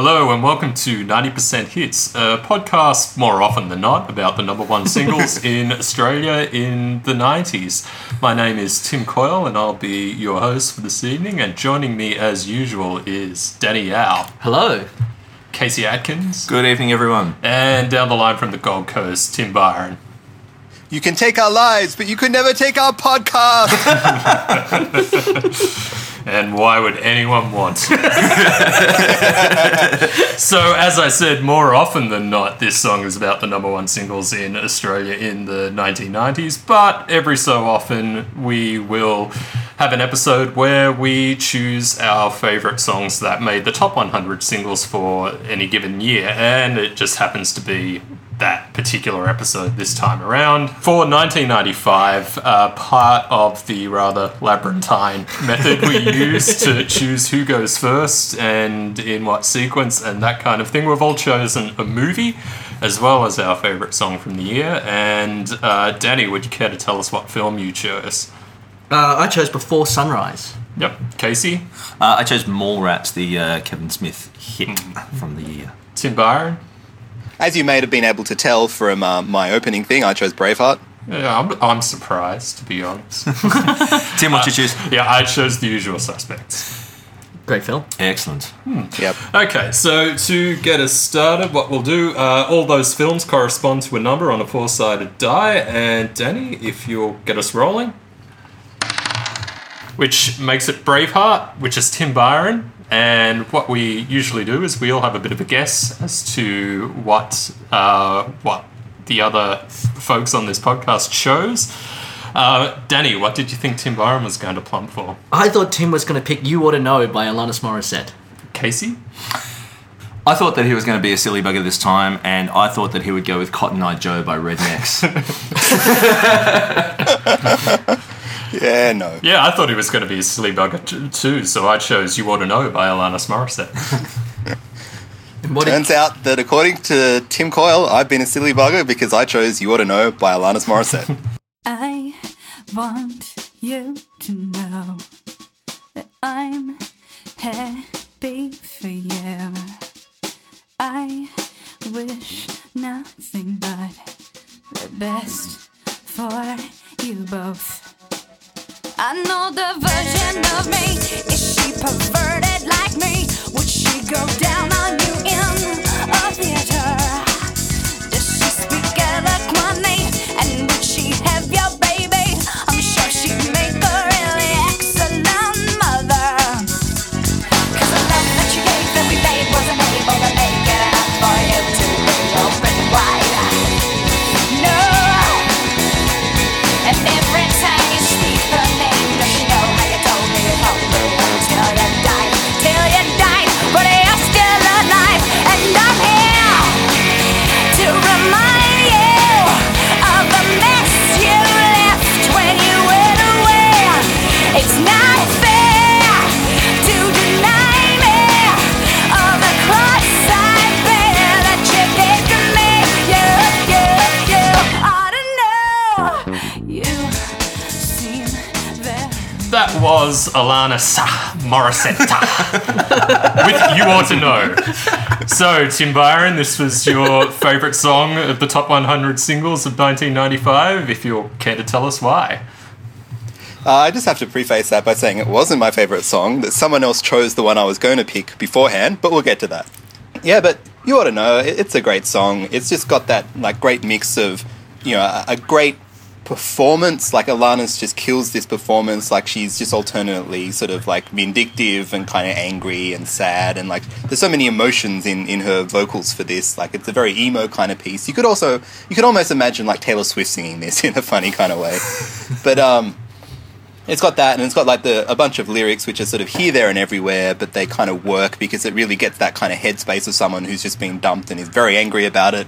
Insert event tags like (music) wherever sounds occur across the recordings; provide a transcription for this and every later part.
Hello and welcome to 90% Hits, a podcast more often than not about the number one singles (laughs) in Australia in the 90s. My name is Tim Coyle and I'll be your host for this evening. And joining me as usual is Danny Yao, Hello. Casey Atkins, Good evening, everyone. and down the line from the Gold Coast, Tim Byron. You can take our lives, but you could never take our podcast. (laughs) And why would anyone want (laughs) so, as I said, more often than not, this song is about the number one singles in Australia in the 1990s. But every so often, we will have an episode where we choose our favourite songs that made the top 100 singles for any given year. And it just happens to be that particular episode this time around. For 1995, uh, part of the rather labyrinthine method we (laughs) use to choose who goes first and in what sequence and that kind of thing, we've all chosen a movie as well as our favourite song from the year. And uh, Danny, would you care to tell us what film you chose? Uh, I chose Before Sunrise. Yep, Casey, Uh, I chose Mallrats, the uh, Kevin Smith hit from the year. Tim Byron. As you may have been able to tell from uh, my opening thing, I chose Braveheart. Yeah, I'm, I'm surprised to be honest. (laughs) Tim, what you choose? yeah, I chose the usual suspects. Great film. Excellent. Yep. Okay, so to get us started, what we'll do, uh, all those films correspond to a number on a four sided die, and Danny, if you'll get us rolling. Which makes it Braveheart, which is Tim Byron. And what we usually do is we all have a bit of a guess as to what uh, what the other folks on this podcast chose. Uh, Danny, what did you think Tim Byron was going to plump for? I thought Tim was going to pick You Ought to Know by Alanis Morissette. Casey? I thought that he was going to be a silly bugger this time, and I thought that he would go with Cotton Eye Joe by Rednex. (laughs) (laughs) Yeah, no. Yeah, I thought he was going to be a silly bugger t- too, so I chose You Ought to Know by Alanis Morissette. (laughs) And what Turns out that according to Tim Coyle, I've been a silly bugger because I chose You Ought to Know by Alanis Morissette. (laughs) I want you to know that I'm happy for you. I wish nothing but the best for you both. I know the version of me. Is she perverted like me? Would she go down on you in a theater? Was Alanis Morissette with You Ought to Know. So, Tim Byron, this was your favourite song of the top 100 singles of 1995, if you'll care to tell us why. Uh, I just have to preface that by saying it wasn't my favorite song, that someone else chose the one I was going to pick beforehand, but we'll get to that. Yeah, but you ought to know, it's a great song. It's just got that like great mix of, you know, a great performance. Like Alanis just kills this performance. Like she's just alternately sort of like vindictive and kind of angry and sad, and like there's so many emotions in in her vocals for this. Like it's a very emo kind of piece. You could also you could almost imagine like Taylor Swift singing this (laughs) in a funny kind of way, but um. It's got that, and it's got like the a bunch of lyrics which are sort of here, there, and everywhere, but they kind of work because it really gets that kind of headspace of someone who's just been dumped and is very angry about it.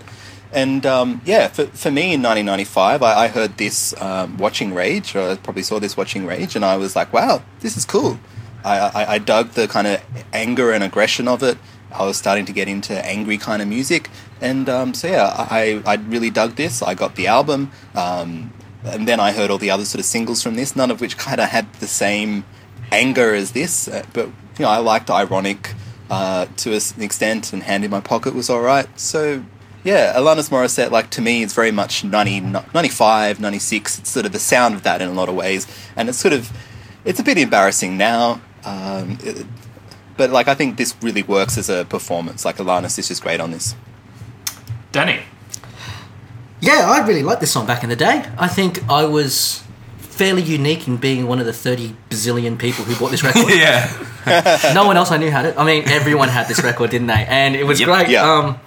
And um, yeah, for, for me in 1995, I, I heard this um, watching Rage, or I probably saw this watching Rage, and I was like, wow, this is cool. I, I, I dug the kind of anger and aggression of it. I was starting to get into angry kind of music, and um, so yeah, I, I really dug this. I got the album, um, and then I heard all the other sort of singles from this, none of which kind of had the same anger as this, uh, but you know, I liked ironic uh, to an extent, and Hand in My Pocket was alright. So, yeah, Alanis Morissette, like to me, is very much 90, 95, 96. It's sort of the sound of that in a lot of ways. And it's sort of, it's a bit embarrassing now. Um, it- but like, I think this really works as a performance. Like, Alanis is just great on this. Danny. Yeah, I really liked this song back in the day. I think I was fairly unique in being one of the 30 bazillion people who bought this (laughs) record. yeah. (laughs) no one else I knew had it. I mean, everyone had this record, didn't they? And it was Yep. great. Yeah. Um,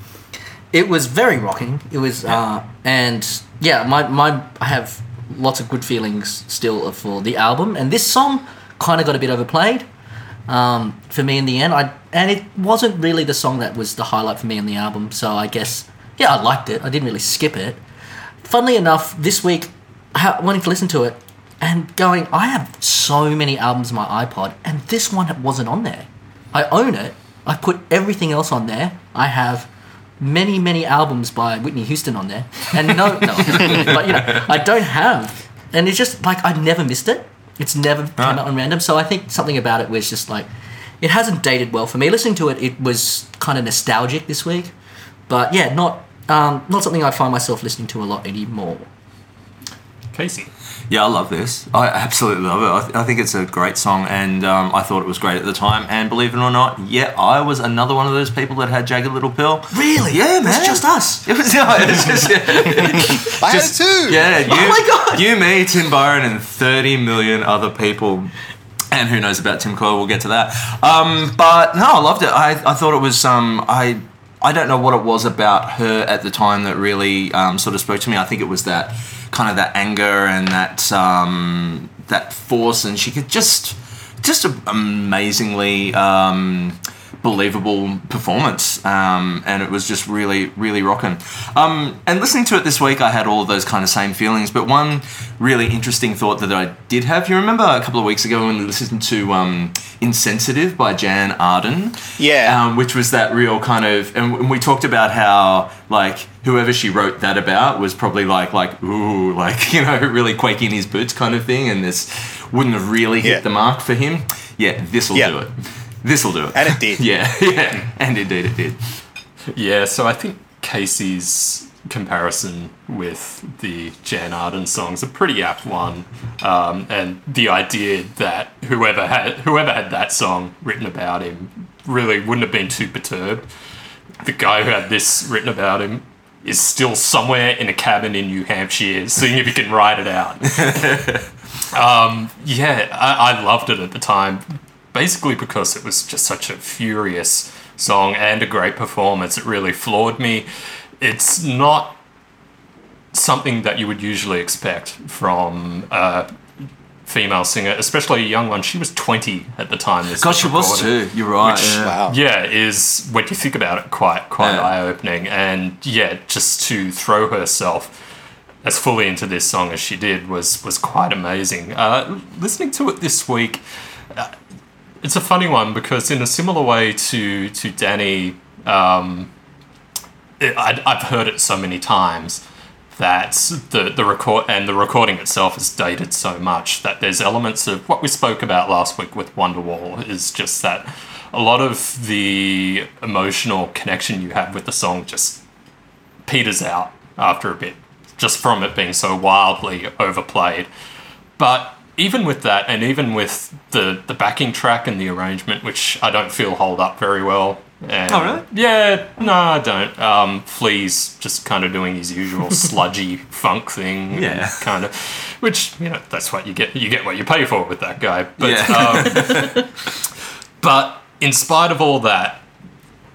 it was very rocking. It was, uh, and yeah, my, my I have lots of good feelings still for the album. And this song kind of got a bit overplayed um, for me in the end. I and it wasn't really the song that was the highlight for me on the album. So I guess yeah, I liked it. I didn't really skip it. Funnily enough, this week, ha- wanting to listen to it and going, I have so many albums on my iPod, and this one wasn't on there. I own it. I put everything else on there. I have many, many albums by Whitney Houston on there, and no, no, (laughs) but you know, I don't have. And it's just like I never missed it. It's never came out on random. So I think something about it was just like it hasn't dated well for me. Listening to it, it was kind of nostalgic this week, but yeah, not um, not something I find myself listening to a lot anymore. Casey. Yeah, I love this. I absolutely love it. I, th- I think it's a great song, and um, I thought it was great at the time. And believe it or not, yeah, I was another one of those people that had Jagged Little Pill. Really? Yeah, man. It's just us. (laughs) It was, no, it's just, (laughs) I Just- had it too! yeah, (laughs) you, Oh my God. you, me, Tim Byron, and 30 million other people. And who knows about Tim Coyle? We'll get to that. Um, but no, I loved it. I, I thought it was. Um, I I don't know what it was about her at the time that really um, sort of spoke to me. I think it was that kind of that anger and that um, that force, and she could just just amazingly um, believable performance, um, and it was just really, really rocking. Um, and listening to it this week, I had all of those kind of same feelings. But one really interesting thought that I did have, you remember a couple of weeks ago when we listened to um, "Insensitive" by Jann Arden, Yeah. um, which was that real kind of, and we talked about how like whoever she wrote that about was probably like like ooh like (laughs) you know really quaking in his boots kind of thing, and this wouldn't have really hit Yeah. the mark for him. Yeah, this will Yeah. do it. This will do it. And it did. (laughs) yeah, (laughs) yeah, and indeed it did. Yeah, so I think Casey's comparison with the Jann Arden song's a pretty apt one, um, and the idea that whoever had whoever had that song written about him really wouldn't have been too perturbed. The guy who had this written about him is still somewhere in a cabin in New Hampshire, seeing if he can write it out. (laughs) um, yeah, I, I loved it at the time, basically because it was just such a furious song and a great performance. It really floored me. It's not something that you would usually expect from a female singer, especially a young one. She was 20 at the time. This God, she was recorded too. You're right. Which- yeah. Wow. yeah, is when you think about it, quite quite Yeah. eye opening. And yeah, just to throw herself as fully into this song as she did was was quite amazing. Uh, listening to it this week, uh, it's a funny one because in a similar way to to Danny, um, it, I, I've heard it so many times that the the record and the recording itself is dated so much that there's elements of what we spoke about last week with Wonderwall is just that a lot of the emotional connection you have with the song just peters out after a bit just from it being so wildly overplayed. But even with that and even with the the backing track and the arrangement which I don't feel hold up very well and Oh, really? yeah no I don't um Flea's just kind of doing his usual (laughs) sludgy funk thing Yeah. kind of which you know that's what you get you get what you pay for with that guy but Yeah. um, but in spite of all that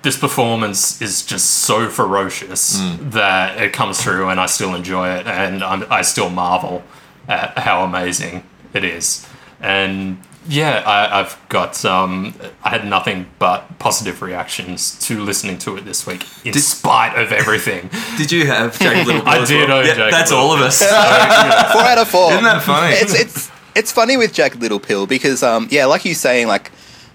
this performance is just so ferocious Mm. that it comes through and I still enjoy it and I'm, I still marvel at how amazing it is. And yeah, I, I've got, um, I had nothing but positive reactions to listening to it this week in spite of everything. (laughs) Did you have Jagged Little Pill? (laughs) I as did well? own Yeah, Jagged That's Little all of Pill. us. (laughs) Four out of four. Isn't that funny? it's it's it's funny with Jagged Little Pill because um yeah, like you saying like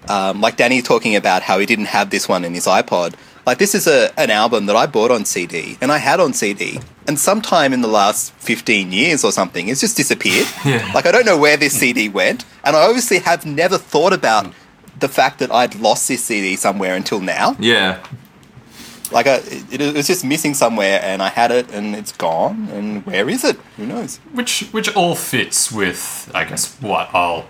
um like Danny talking about how he didn't have this one in his iPod. Like this is a an album that I bought on CD and I had on CD and sometime in the last 15 years or something it's just disappeared. (laughs) Yeah. Like I don't know where this CD went and I obviously have never thought about the fact that I'd lost this CD somewhere until now. Yeah. Like, I, it, it was just missing somewhere, and I had it, and it's gone. And where is it? Who knows? Which which all fits with, I guess, what I'll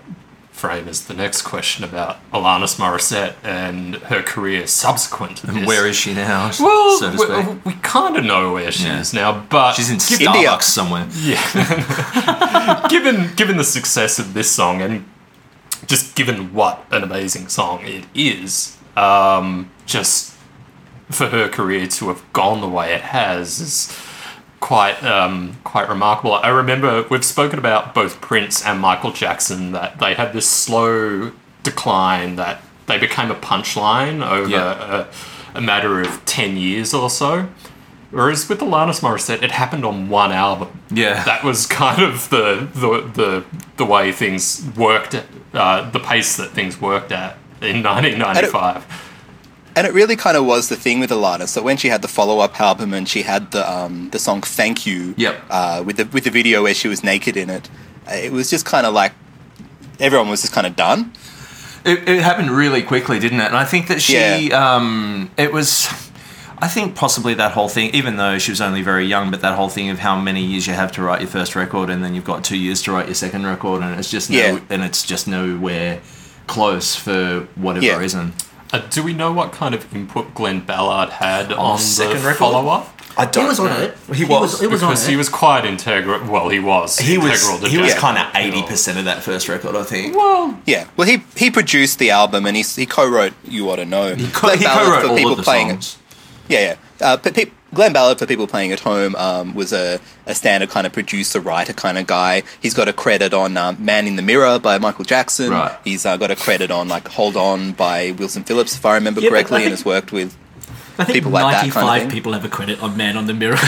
frame as the next question about Alanis Morissette and her career subsequent to And this. where is she now? Well, so we, we kind of know where she Yeah. is now, but She's in given, Starbucks India. somewhere. (laughs) given given the success of this song and just given what an amazing song it is, um, just for her career to have gone the way it has is quite um, quite remarkable. I remember we've spoken about both Prince and Michael Jackson that they had this slow decline that they became a punchline over Yeah. a, a matter of ten years or so. Whereas with Alanis Morissette, it happened on one album. Yeah. that was kind of the the the, the way things worked, uh, the pace that things worked at in 1995. And it really kind of was the thing with Alana. So when she had the follow up album and she had the um, the song "Thank You," Yep. uh, with the with the video where she was naked in it, it was just kind of like everyone was just kind of done. It, it happened really quickly, didn't it? And I think that she, Yeah. um, it was, I think possibly that whole thing, even though she was only very young, but that whole thing of how many years you have to write your first record and then you've got two years to write your second record, and it's just no, Yeah. and it's just nowhere close for whatever Yeah. reason. Uh, do we know what kind of input Glen Ballard had on, the second the record? follow up? I He was on it. He was. It was on Because he it. was quite integral. Well, he was. He was. to He was kind of eighty percent of that first record, I think. Well, Yeah, well, he he produced the album and he he co-wrote "You Ought to Know." He, co- he co-wrote for all people of the playing songs. Yeah, yeah. Uh, but pe- Glen Ballard, for people playing at home, um, was a, a standard kind of producer, writer kind of guy. He's got a credit on um, Man in the Mirror by Michael Jackson. Right. He's uh, got a credit on like Hold On by Wilson Phillips, if I remember Yeah, correctly, I and has worked with. I think people like that kind of 95 thing. people have a credit on Man on the Mirror. (laughs)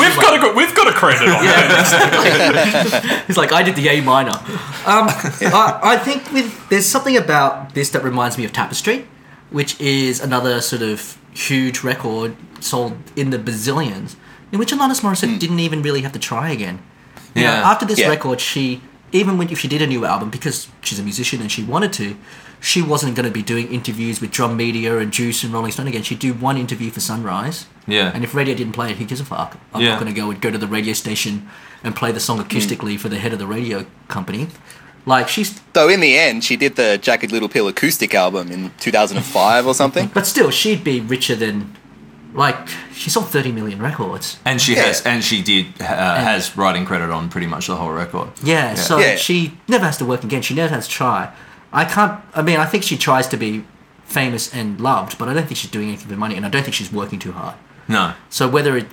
we've got a we've got a credit on that. He's (laughs) like, I did the A minor. Um, I, I think with there's something about this that reminds me of Tapestry, which is another sort of huge record sold in the bazillions, in which Alanis Morissette hmm. didn't even really have to try again. You know, Yeah. after this Yeah. record, she even when if she did a new album because she's a musician and she wanted to, she wasn't going to be doing interviews with Drum Media and Juice and Rolling Stone again. She'd do one interview for Sunrise. Yeah. And if radio didn't play it, who gives a fuck? I'm Yeah. not going to go and go to the radio station and play the song acoustically hmm. for the head of the radio company. Like she's, Though in the end, she did the Jagged Little Pill acoustic album in 2005 or something. but still, she'd be richer than, like, she sold 30 million records. And she Yeah. has, and she did uh, has writing credit on pretty much the whole record. Yeah, so Yeah. she never has to work again. She never has to try. I can't. I mean, I think she tries to be famous and loved, but I don't think she's doing anything for money, and I don't think she's working too hard. No, So whether it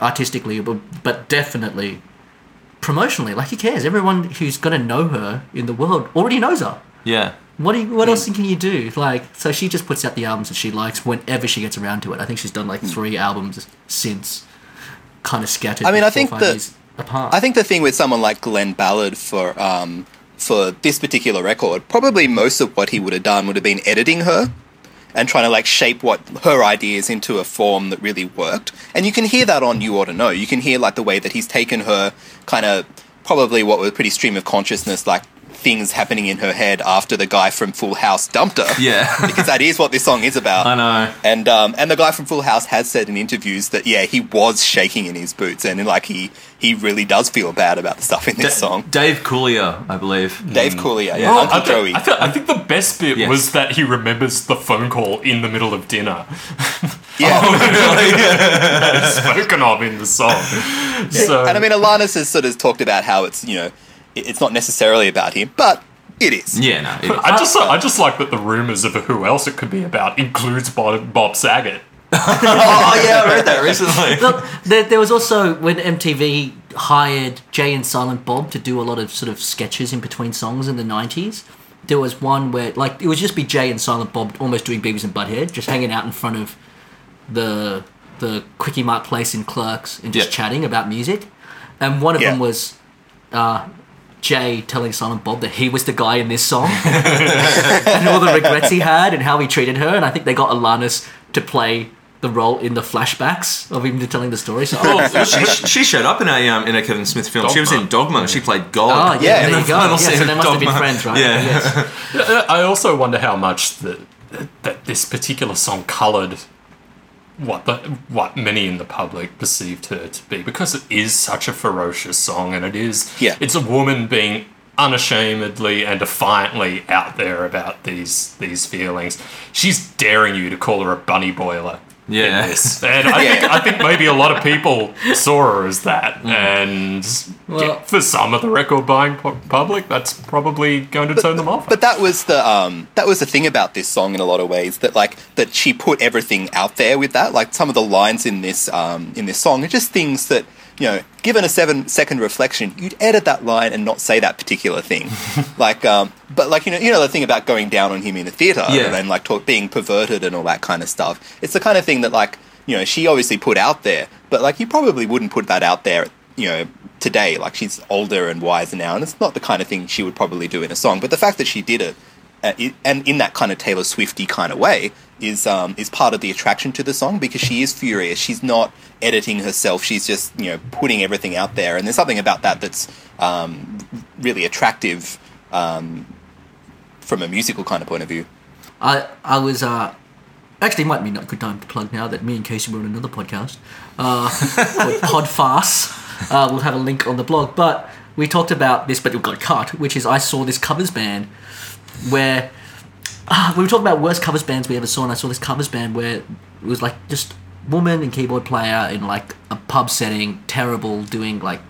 artistically, but, but definitely promotionally, like who cares? Everyone who's gonna know her in the world already knows her. yeah, What do you, what else can you do? Like, so she just puts out the albums that she likes whenever she gets around to it. I think she's done like three albums since, kind of scattered. I mean, I think the apart. I think the thing with someone like Glen Ballard for um, for this particular record, probably most of what he would have done would have been editing her and trying to like shape what her ideas into a form that really worked. And you can hear that on You Ought to Know. You can hear like the way that he's taken her kind of probably what was pretty stream of consciousness, like things happening in her head after the guy from Full House dumped her. yeah. (laughs) because that is what this song is about. I know. And um, and the guy from Full House has said in interviews that yeah, he was shaking in his boots, and like he he really does feel bad about the stuff in this song. Dave Coulier, I believe. Dave Coulier, yeah, Well, Uncle I, thi- Joey. I, thi- I think the best bit Yes. was that he remembers the phone call in the middle of dinner. (laughs) yeah, (laughs) spoken of in the song. So, and I mean, Alanis has sort of talked about how it's you know it's not necessarily about him, but it is. Yeah, no. it is. I just I just like that the rumors of who else it could be about includes Bob, Bob Saget. (laughs) oh yeah, I read that recently. (laughs) Look, there, there was also when MTV hired Jay and Silent Bob to do a lot of sort of sketches in between songs in the nineties. There was one where like it would just be Jay and Silent Bob almost doing Beavis and Butthead, just hanging out in front of the the Quickie Mart place in Clerks and just Yeah. chatting about music. And one of Yeah. them was uh, Jay telling Silent Bob that he was the guy in this song (laughs) and all the regrets he had and how he treated her. And I think they got Alanis to play the role in the flashbacks of him telling the story. So, Oh, well, she, she showed up in a um, in a Kevin Smith film. She was in Dogma. She played God. oh Yeah, yeah, in there the you go. final Yeah, so they must have been friends, right? Yeah. Yes. (laughs) I also wonder how much that that this particular song coloured what the what many in the public perceived her to be because it is such a ferocious song and it is Yeah. it's a woman being unashamedly and defiantly out there about these these feelings. She's daring you to call her a bunny boiler. Yeah. In. (laughs) And I think I think maybe a lot of people saw her as that mm. and Well- yeah, for some of the record buying public that's probably going to turn them off. But that was the um, that was the thing about this song in a lot of ways that like that she put everything out there with that. Like some of the lines in this um, in this song are just things that you know, given a seven second reflection, you'd edit that line and not say that particular thing. (laughs) like, um, but like you know, you know the thing about going down on him in the theater Yeah. and like talk, being perverted and all that kind of stuff. It's the kind of thing that like you know she obviously put out there, but like you probably wouldn't put that out there. You know, today, like she's older and wiser now, and it's not the kind of thing she would probably do in a song. But the fact that she did it, uh, and in that kind of Taylor Swifty kind of way, is um, is part of the attraction to the song because she is furious. She's not editing herself. She's just you know putting everything out there, and there's something about that that's um, really attractive um, from a musical kind of point of view. I I was uh actually it might be not a good time to plug now that me and Casey were on another podcast uh, (laughs) called Podfast. Uh, we'll have a link on the blog, but we talked about this, but it got cut. Which is I saw this covers band where uh, we were talking about worst covers bands we ever saw, and I saw this covers band where it was like just woman and keyboard player in like a pub setting, terrible, doing like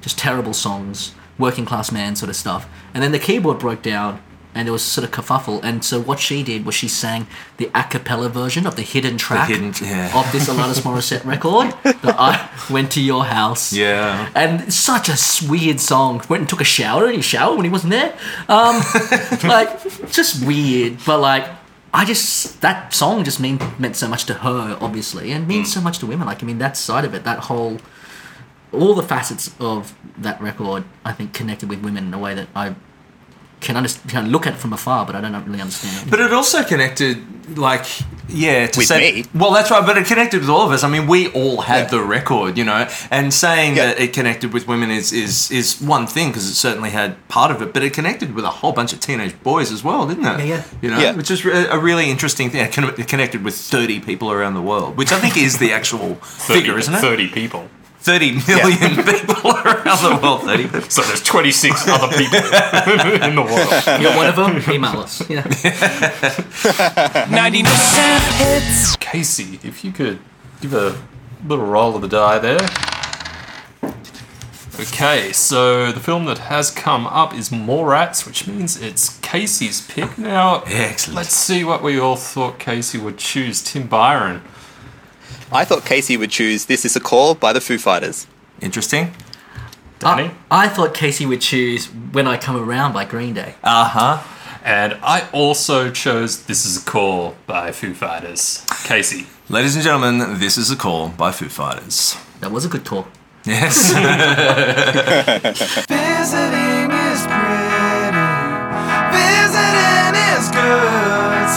just terrible songs, working class man sort of stuff. And then the keyboard broke down and there was sort of kerfuffle. And so what she did was she sang the a cappella version of the hidden track hidden- yeah. of this Alanis (laughs) Morissette record. that I went to your house. Yeah. And such a weird song. Went and took a shower in his shower when he wasn't there. Um, (laughs) like, just weird. But like, I just that song just mean meant so much to her, obviously, and means so much to women. Like, I mean, that side of it, that whole, all the facets of that record, I think connected with women in a way that I can understand, can look at it from afar, but I don't really understand. But it also connected, like, yeah, to With say, me? Well, that's right. But it connected with all of us. I mean, we all had Yeah. the record, you know. And saying Yeah. that it connected with women is is is one thing because it certainly had part of it. But it connected with a whole bunch of teenage boys as well, didn't it? Yeah, yeah. You know, Yeah. which is a really interesting thing. It it connected with thirty people around the world, which I think is the actual (laughs) 30, figure, isn't it? 30 people. 30 million (laughs) people around the world. 30 people. So there's 26 other people (laughs) in the world. You're one of them. Email us. (laughs) Yeah. 90% hits. Casey, if you could give a little roll of the die there. Okay, so the film that has come up is Mallrats, which means it's Casey's pick. Now, Excellent. let's see what we all thought Casey would choose. Tim Byron. I thought Casey would choose "This Is a Call" by the Foo Fighters. Interesting. Danny. I, I thought Casey would choose When I Come Around by Green Day. Uh huh. And I also chose This Is a Call by Foo Fighters. Casey. Ladies and gentlemen, this is a call by Foo Fighters. That was a good call. Yes. (laughs) Visiting is pretty. Visiting is good.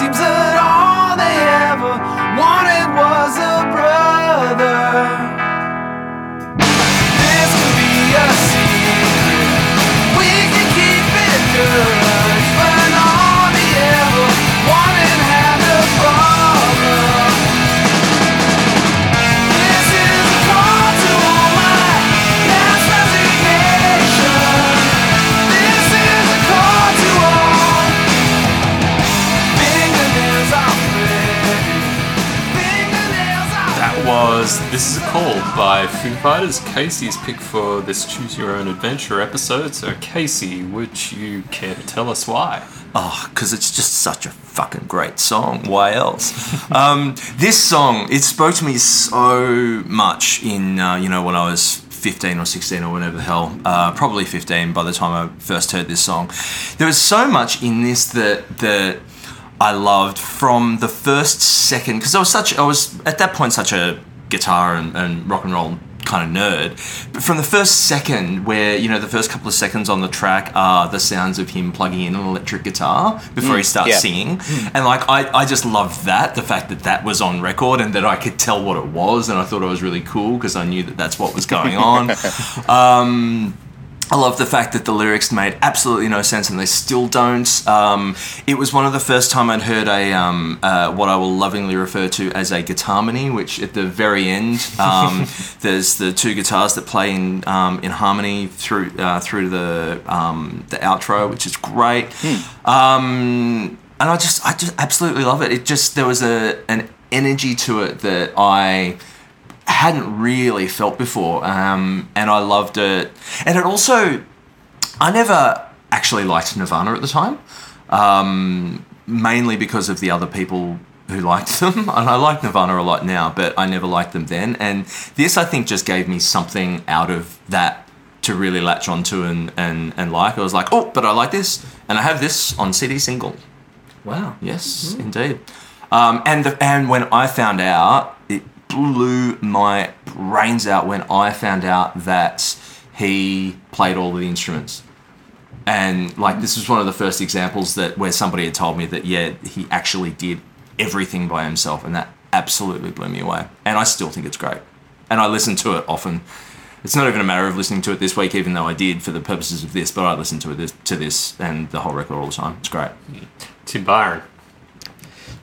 Foo Fighters, Casey's pick for this Choose Your Own Adventure episode. So, Casey, would you care to tell us why? Oh, because it's just such a fucking great song. Why else? (laughs) um, this song, it spoke to me so much in, uh, you know, when I was 15 or 16 or whatever the hell, uh, probably 15 by the time I first heard this song. There was so much in this that, that I loved from the first second, because I was such, I was at that point such a guitar and, and rock and roll kind of nerd. But from the first second, where you know the first couple of seconds on the track are the sounds of him plugging in an electric guitar before he starts yeah. singing, and like I, I just loved that the fact that that was on record and that I could tell what it was, and I thought it was really cool because I knew that that's what was going (laughs) on. um, I love the fact that the lyrics made absolutely no sense, and they still don't. Um, it was one of the first time I'd heard a um, uh, what I will lovingly refer to as a guitarmony, which at the very end, um, (laughs) there's the two guitars that play in um, in harmony through uh, through the um, the outro, which is great. Um, and I just I just absolutely love it. It just there was a an energy to it that I hadn't really felt before, um, and I loved it. And it also, I never actually liked Nirvana at the time, um, mainly because of the other people who liked (laughs) them. And I like Nirvana a lot now, but I never liked them then. And this, I think, just gave me something out of that to really latch onto and, and, and like. I was like, oh, but I like this, and I have this on CD single. Wow. Yes, indeed. Um, and the, and when I found out, blew my brains out when I found out that he played all the instruments. And like this was one of the first examples that where somebody had told me that yeah, he actually did everything by himself, and that absolutely blew me away. And I still think it's great. And I listen to it often. It's not even a matter of listening to it this week, even though I did for the purposes of this. But I listen to it this, to this and the whole record all the time. It's great. Tim Byron.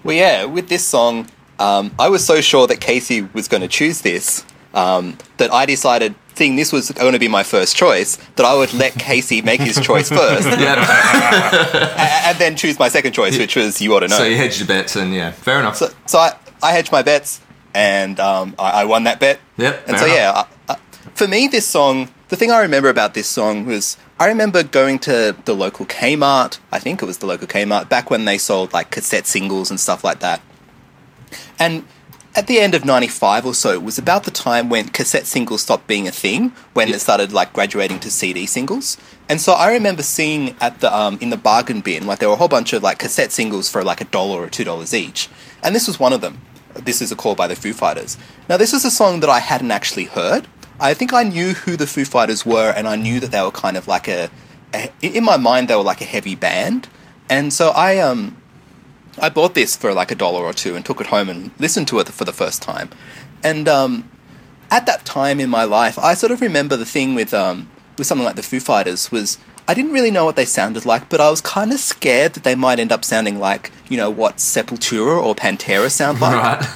Well, yeah, with this song, um, I was so sure that Casey was going to choose this um, that I decided, seeing this was going to be my first choice, that I would let Casey make his (laughs) choice first Yeah. (laughs) a- and then choose my second choice, which was You Ought to Know. So you hedged your bets, and yeah, fair enough. So, so I, I hedged my bets, and um, I, I won that bet. Yep, And so yeah, I, I, for me, this song, the thing I remember about this song was I remember going to the local Kmart. I think it was the local Kmart back when they sold like cassette singles and stuff like that. And at the end of 95 or so, it was about the time when cassette singles stopped being a thing, when Yeah. it started like graduating to CD singles. And so I remember seeing at the um, in the bargain bin, like there were a whole bunch of like cassette singles for like a dollar or two dollars each. And this was one of them. This is a call by the Foo Fighters. Now this is a song that I hadn't actually heard. I think I knew who the Foo Fighters were, and I knew that they were kind of like a, a in my mind they were like a heavy band. And so I um I bought this for like a dollar or two and took it home and listened to it for the first time. And um, at that time in my life, I sort of remember the thing with um, with something like the Foo Fighters was I didn't really know what they sounded like, but I was kind of scared that they might end up sounding like you know what Sepultura or Pantera sound like right.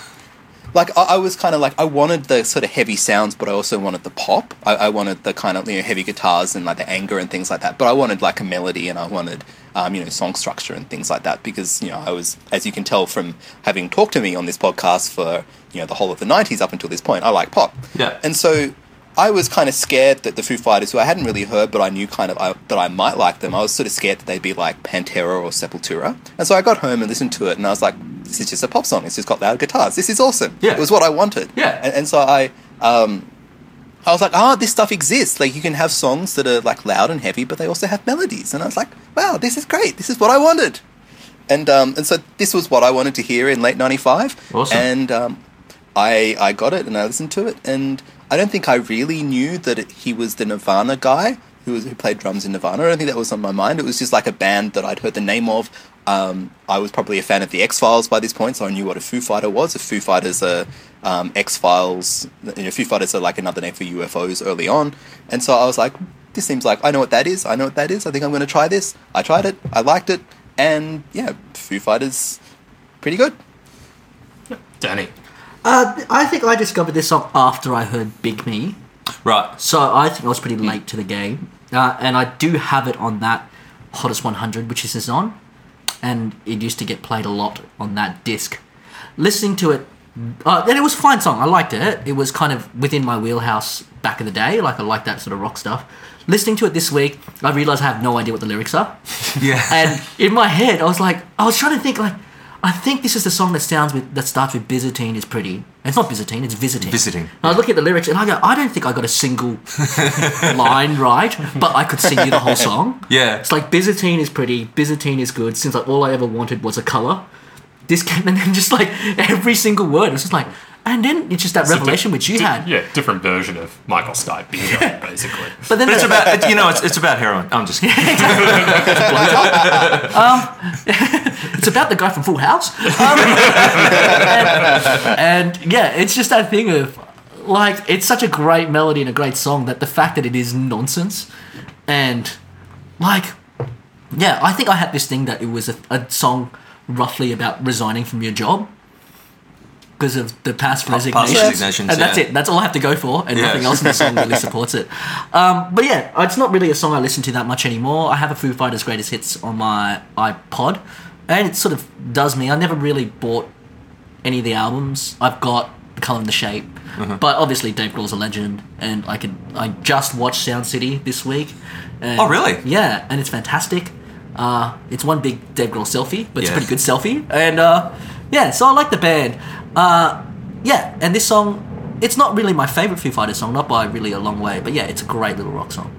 like I, I was kind of like I wanted the sort of heavy sounds, but I also wanted the pop. I, I wanted the kind of you know heavy guitars and like the anger and things like that. But I wanted like a melody and I wanted um, you know song structure and things like that because you know I was, as you can tell from having talked to me on this podcast for you know the whole of the '90s up until this point, I like pop. Yeah. And so I was kind of scared that the Foo Fighters, who I hadn't really heard, but I knew kind of I, that I might like them, I was sort of scared that they'd be like Pantera or Sepultura. And so I got home and listened to it, and I was like, this is just a pop song. It's just got loud guitars. This is awesome. Yeah. It was what I wanted. Yeah. And, and so I, um, I was like, oh, this stuff exists. Like you can have songs that are like loud and heavy, but they also have melodies. And I was like, wow, this is great. This is what I wanted. And um, and so this was what I wanted to hear in late '95. Awesome. And um, I I got it and I listened to it, and I don't think I really knew that it, he was the Nirvana guy who was who played drums in Nirvana. I don't think that was on my mind. It was just like a band that I'd heard the name of. Um, I was probably a fan of the X Files by this point, so I knew what a Foo Fighter was. A Foo Fighters are um, X Files. You know, Foo Fighters are like another name for UFOs early on, and so I was like, this seems like I know what that is. I know what that is. I think I'm going to try this. I tried it. I liked it, and yeah, Foo Fighters, pretty good. Danny. Uh, I think I discovered this song after I heard Big Me. Right. So I think I was pretty late to the game. Uh, and I do have it on that Hottest 100, which this is on. And it used to get played a lot on that disc. Listening to it, uh, and it was a fine song. I liked it. It was kind of within my wheelhouse back in the day. Like I like that sort of rock stuff. Listening to it this week, I realized I have no idea what the lyrics are. (laughs) Yeah. And in my head, I was like, I was trying to think like, I think this is the song that sounds with that starts with Byzantine is pretty. It's not Byzantine, it's visiting. Visiting. And I look at the lyrics and I go, I don't think I got a single (laughs) line right, but I could sing you the whole song. Yeah. It's like Byzantine is pretty, Byzantine is good. Since like all I ever wanted was a color. This came (laughs) and then just like every single word, it's just like, and then it's just that It's a di- revelation which you di- had. Yeah, different version of Michael Stipe bingo, basically. (laughs) But then But it's about it- (laughs) you know it's, it's about heroin. I'm just kidding. It's about the guy from Full House. Um, and, and, yeah, it's just that thing of like it's such a great melody and a great song that the fact that it is nonsense and like yeah, I think I had this thing that it was a, a song roughly about resigning from your job because of the past past resignations, resignations, and that's yeah. it. That's all I have to go for, and Yeah. nothing else in the song really (laughs) supports it. Um, but yeah, it's not really a song I listen to that much anymore. I have a Foo Fighters Greatest Hits on my iPod, and it sort of does me. I never really bought any of the albums. I've got The Color and the Shape, Mm-hmm. but obviously Dave Grohl's a legend, and I could I just watched Sound City this week. and- Oh, really? Yeah, and it's fantastic. Uh, it's one big Dave Grohl selfie, but it's a pretty good selfie, and uh, yeah, so I like the band. Uh, yeah, and this song, it's not really my favorite Foo Fighters song, not by really a long way, but yeah, it's a great little rock song.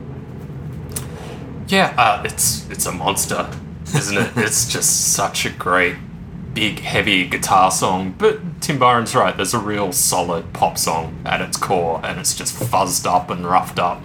Yeah, uh, it's it's a monster, isn't it? (laughs) it's just such a great, big, heavy guitar song. But Tim Byron's right. There's a real solid pop song at its core, and it's just fuzzed up and roughed up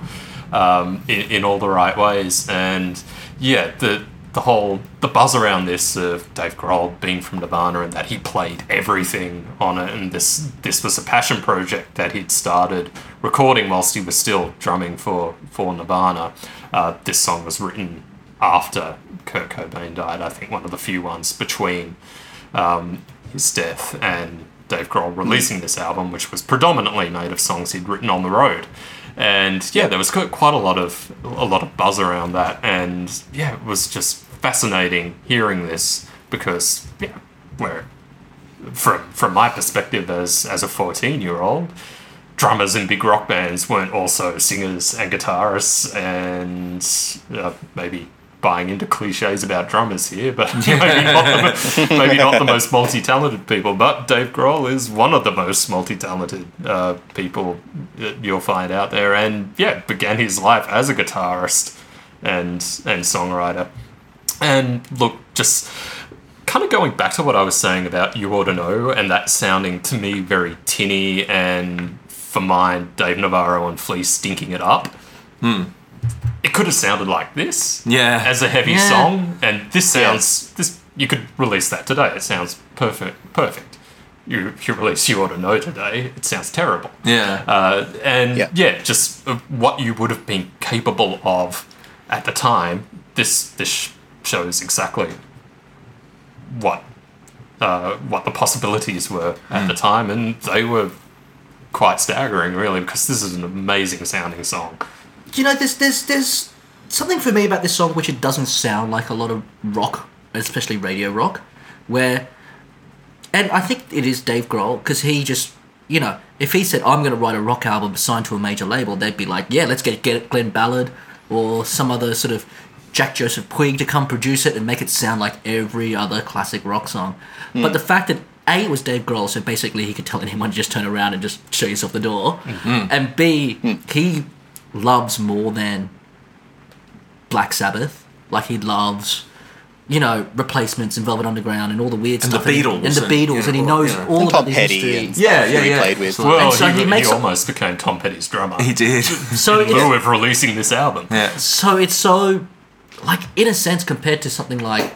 um, in, in all the right ways. And yeah, the the whole the buzz around this of Dave Grohl being from Nirvana and that he played everything on it, and this this was a passion project that he'd started recording whilst he was still drumming for for Nirvana. Uh, this song was written after Kurt Cobain died. I think one of the few ones between um, his death and Dave Grohl releasing this album, which was predominantly made of songs he'd written on the road. And yeah, there was quite a lot of a lot of buzz around that, and yeah, it was just fascinating hearing this because yeah, where from from my perspective as as a fourteen year old, drummers in big rock bands weren't also singers and guitarists and uh, maybe buying into cliches about drummers here, but (laughs) maybe, not the, (laughs) maybe not the most multi-talented people. But Dave Grohl is one of the most multi-talented uh, people that you'll find out there, and yeah, began his life as a guitarist and and songwriter. And look, just kind of going back to what I was saying about You Ought to Know, and that sounding to me very tinny, and for mine, Dave Navarro and Flea stinking it up. It could have sounded like this Yeah. as a heavy Yeah. song, and this sounds this. You could release that today. It sounds perfect. Perfect. You if you release You Ought to Know today, it sounds terrible. Yeah. Uh, and Yeah. yeah. just what you would have been capable of at the time. This this sh- shows exactly what uh, what the possibilities were at the time, and they were quite staggering, really, because this is an amazing sounding song. you know, there's there's there's something for me about this song which it doesn't sound like a lot of rock, especially radio rock, where, and I think it is Dave Grohl because he just, you know, if he said I'm going to write a rock album signed to a major label, they'd be like, yeah, let's get get Glen Ballard or some other sort of Jack Joseph Puig to come produce it and make it sound like every other classic rock song. But hmm. the fact that a it was Dave Grohl, so basically he could tell anyone to just turn around and just show yourself the door, hmm. and B hmm. he loves more than Black Sabbath. Like he loves, you know, replacements and Velvet Underground and all the weird stuff. And the stuff. he- Beatles and the Beatles, yeah, and he knows yeah. all And about Tom the Petty history. and Yeah, stuff yeah, he yeah. played with. Well, And so he, he he makes a- almost became Tom Petty's drummer he did. So in it's, lieu of releasing this album. yeah. so it's so, like in a sense, compared to something like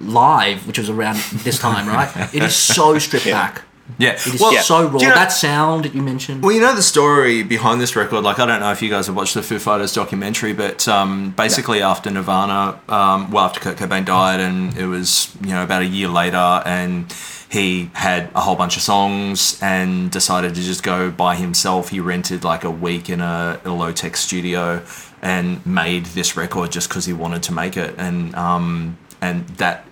Live, which was around this time, (laughs) right? It is so stripped Yeah. back. Yeah. It is Well, so raw. you know- that sound that you mentioned. Well, you know the story behind this record. Like, I don't know if you guys have watched the Foo Fighters documentary, but um, basically after Nirvana, um, well, after Kurt Cobain died, and it was you know about a year later, and he had a whole bunch of songs and decided to just go by himself. He rented like a week in a, a low tech studio and made this record just because he wanted to make it, and um, and that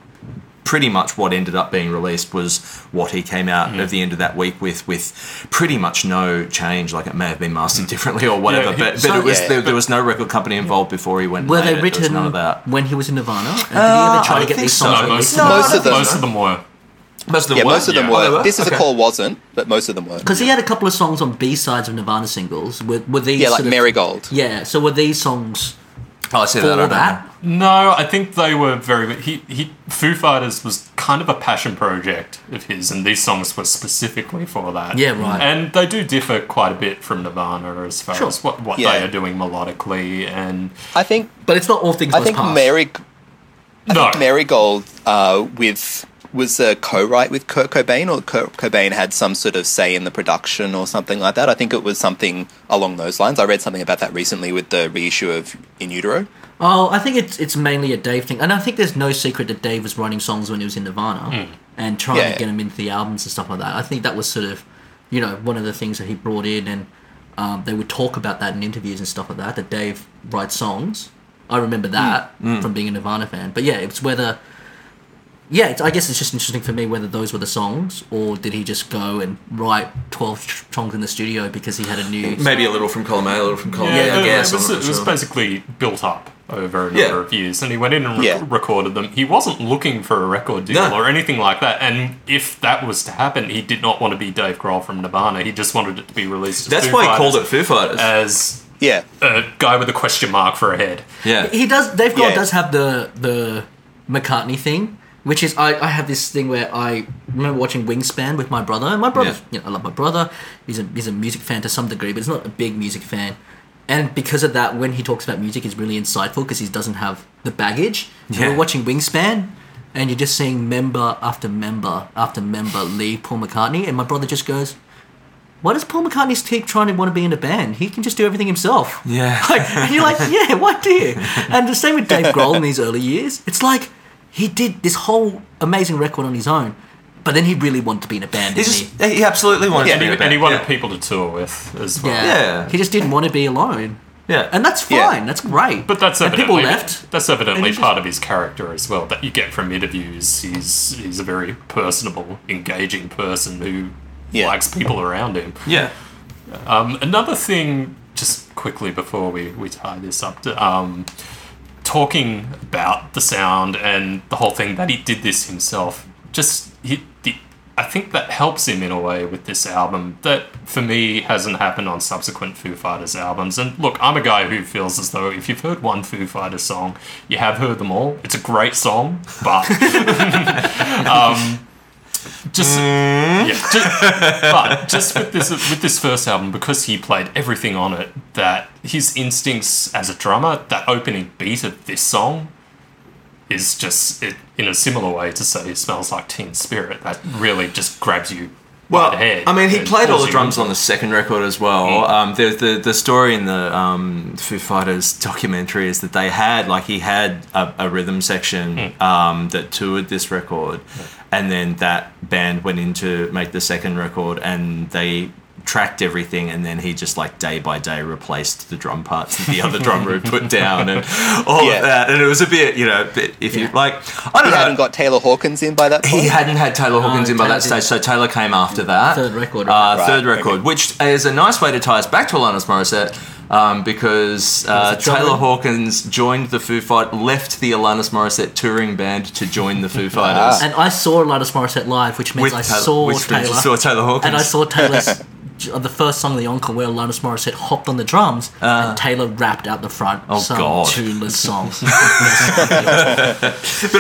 pretty much what ended up being released was what he came out Mm. of the end of that week with with pretty much no change like it may have been mastered (laughs) differently or whatever. Yeah, but, but So- it was Yeah. there, there was no record company involved before he went and Were made they it. There was written none of that when he was in Nirvana? And did he Uh, ever try I to get think these so. songs No, most. No, Most of them- most of them were. Most of them Yeah, were most of them yeah. were. Oh, were? This is Okay. a call wasn't, but most of them were. Because he had a couple of songs on B sides of Nirvana singles. Were, were these Yeah, like sort of- Marigold. Yeah, so were these songs oh, I see for that, I that? don't know. No, I think they were very. He, he Foo Fighters was kind of a passion project of his, and these songs were specifically for that. Yeah, right. And they do differ quite a bit from Nirvana as far Sure. as what, what Yeah. they are doing melodically, and I think But it's not all things I think pass. Mary I no, think Marigold uh, with was a co-write with Kurt Cobain, or Kurt Cobain had some sort of say in the production or something like that. I think it was something along those lines. I read something about that recently with the reissue of In Utero. Oh, I think it's it's mainly a Dave thing, and I think there's no secret that Dave was writing songs when he was in Nirvana hmm. and trying Yeah. to get them into the albums and stuff like that. I think that was sort of, you know, one of the things that he brought in, and um, they would talk about that in interviews and stuff like that. That Dave writes songs. I remember that hmm. Hmm. from being a Nirvana fan. But yeah, it's whether. Yeah, it's, I guess it's just interesting for me whether those were the songs, or did he just go and write twelve songs in the studio because he had a new (laughs) Maybe a little from column A, a little from column yeah, B, I it, guess. it was, it was sure. basically built up over a number Yeah. of years, and he went in and rec- Yeah. recorded them. He wasn't looking for a record deal No. or anything like that, and if that was to happen, he did not want to be Dave Grohl from Nirvana. He just wanted it to be released. As That's Foo why he called it Foo Fighters. as Yeah, a guy with a question mark for a head. yeah. He does. Dave Grohl Yeah. does have the the McCartney thing, which is I, I have this thing where I remember watching Wingspan with my brother, and my brother, Yeah. you know, I love my brother. He's a he's a music fan to some degree, but he's not a big music fan. And because of that, when he talks about music, he's really insightful because he doesn't have the baggage. So Yeah. we're watching Wingspan, and you're just seeing member after member after member leave Paul McCartney, and my brother just goes. Why does Paul McCartney keep trying to want to be in a band? He can just do everything himself. Yeah. Like, and you're like, (laughs) yeah, why do you? And the same with Dave Grohl in these early years. It's like he did this whole amazing record on his own, but then he really wanted to be in a band, He didn't just he absolutely wanted Yeah, to be he, in a band. and he wanted yeah. people to tour with as well. Yeah. Yeah. He just didn't want to be alone. Yeah. And that's Yeah. fine. That's great. But that's and evidently people left. That's evidently and just- part of his character as well. That you get from interviews. He's he's a very personable, engaging person who Yeah. likes people around him. Yeah. Um, another thing, just quickly before we, we tie this up, to, um, talking about the sound and the whole thing that he did this himself. Just he, the, I think that helps him in a way with this album. That for me hasn't happened on subsequent Foo Fighters albums. And look, I'm a guy who feels as though if you've heard one Foo Fighters song, you have heard them all. It's a great song, but (laughs) um, just yeah, just, but just with this with this first album because he played everything on it that his instincts as a drummer that opening beat of this song is just it, in a similar way to say it smells like teen spirit. That really just grabs you Well, the I mean, he played all the drums on the second record as well. Um, there's the the story in the um, Foo Fighters documentary is that they had like he had a, a rhythm section um, that toured this record, and then that band went in to make the second record, and they tracked everything and then he just like day by day replaced the drum parts that the other drummer had put down and (laughs) all Yeah. of that and it was a bit you know bit, if you like I don't he know hadn't got Taylor Hawkins in by that point. he hadn't had Taylor Hawkins No, in by that Taylor stage, so Taylor came after that. Third record, Uh, right? third record, okay. which is a nice way to tie us back to Alanis Morissette. Um, because uh, Was it drummer? Taylor Hawkins joined the Foo Fighters, left the Alanis Morissette touring band to join the Foo (laughs) Fighters. And I saw Alanis Morissette live, which means With I Taylor- saw Taylor. saw Taylor Hawkins. And I saw Taylor's (laughs) the first song of the encore where Alanis Morissette hopped on the drums and Taylor rapped out the front Uh. Oh, some God. tuneless songs. (laughs) but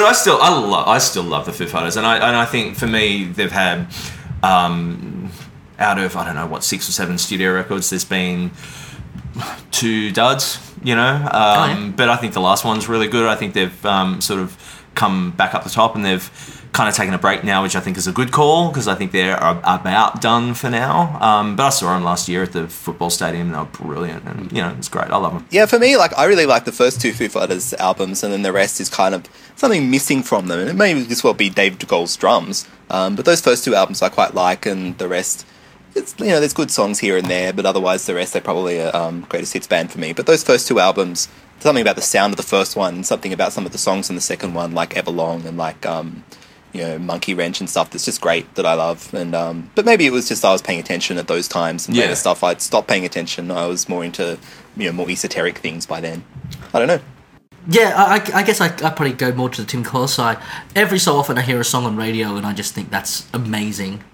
I still, I love, I still love the Foo Fighters, and I and I think for me they've had, um, out of I don't know what six or seven studio records, there's been two duds, you know. Um, yeah. But I think the last one's really good. I think they've um, sort of come back up the top, and they've kind of taken a break now, which I think is a good call because I think they're about done for now. Um, but I saw them last year at the football stadium; they were brilliant, and you know it's great. I love them. Yeah, for me, like I really like the first two Foo Fighters albums, and then the rest is kind of something missing from them. And it may just well be Dave Grohl's drums, um, but those first two albums I quite like, and the rest, it's you know there's good songs here and there, but otherwise the rest they're probably a um, greatest hits band for me. But those first two albums, something about the sound of the first one, something about some of the songs in the second one, like Everlong and like um, you know Monkey Wrench and stuff, that's just great that I love. And um, but maybe it was just I was paying attention at those times, and Yeah. later stuff I'd stopped paying attention. I was more into you know more esoteric things by then. I don't know. yeah, I, I- I guess I, I probably go more to the Tim Cole side. Every so often I hear a song on radio and I just think that's amazing.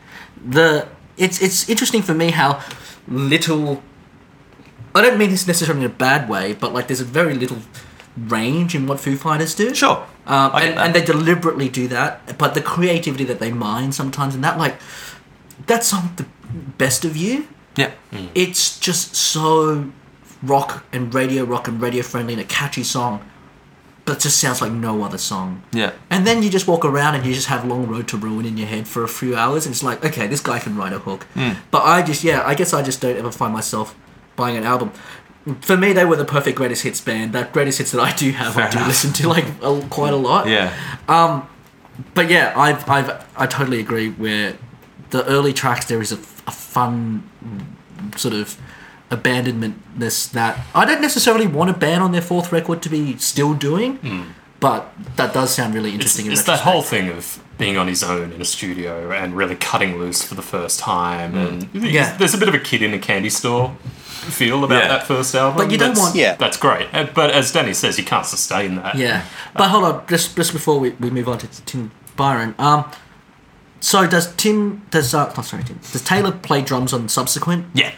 The it's it's interesting for me how little. I don't mean this necessarily in a bad way, but like there's a very little range in what Foo Fighters do. Sure. Um, and, and they deliberately do that, but the creativity that they mine sometimes, and that like, that's some the best of you. Yeah. It's just so rock and radio rock and radio friendly and a catchy song, but it just sounds like no other song. Yeah. And then you just walk around and you just have Long Road to Ruin in your head for a few hours, and it's like, okay, this guy can write a hook. Hmm. But I just, yeah, I guess I just don't ever find myself buying an album. For me, they were the perfect greatest hits band. That greatest hits that I do have, I do enough. listen to like a, quite a lot. Yeah. But yeah, I've, I've, I totally agree. Where the early tracks, there is a, a fun sort of abandonmentness that I don't necessarily want a band on their fourth record to be still doing. But that does sound really It's, interesting. in it's that whole thing of being on his own in a studio and really cutting loose for the first time. And Yeah. there's a bit of a kid in a candy store feel about Yeah. that first album. But you don't That's- want- Yeah. That's great. But as Danny says, you can't sustain that. Yeah, but hold on, just just before we, we move on to Tim Byron. Um, so does Tim does uh, oh, sorry Tim does Taylor play drums on Subsequent? Yeah.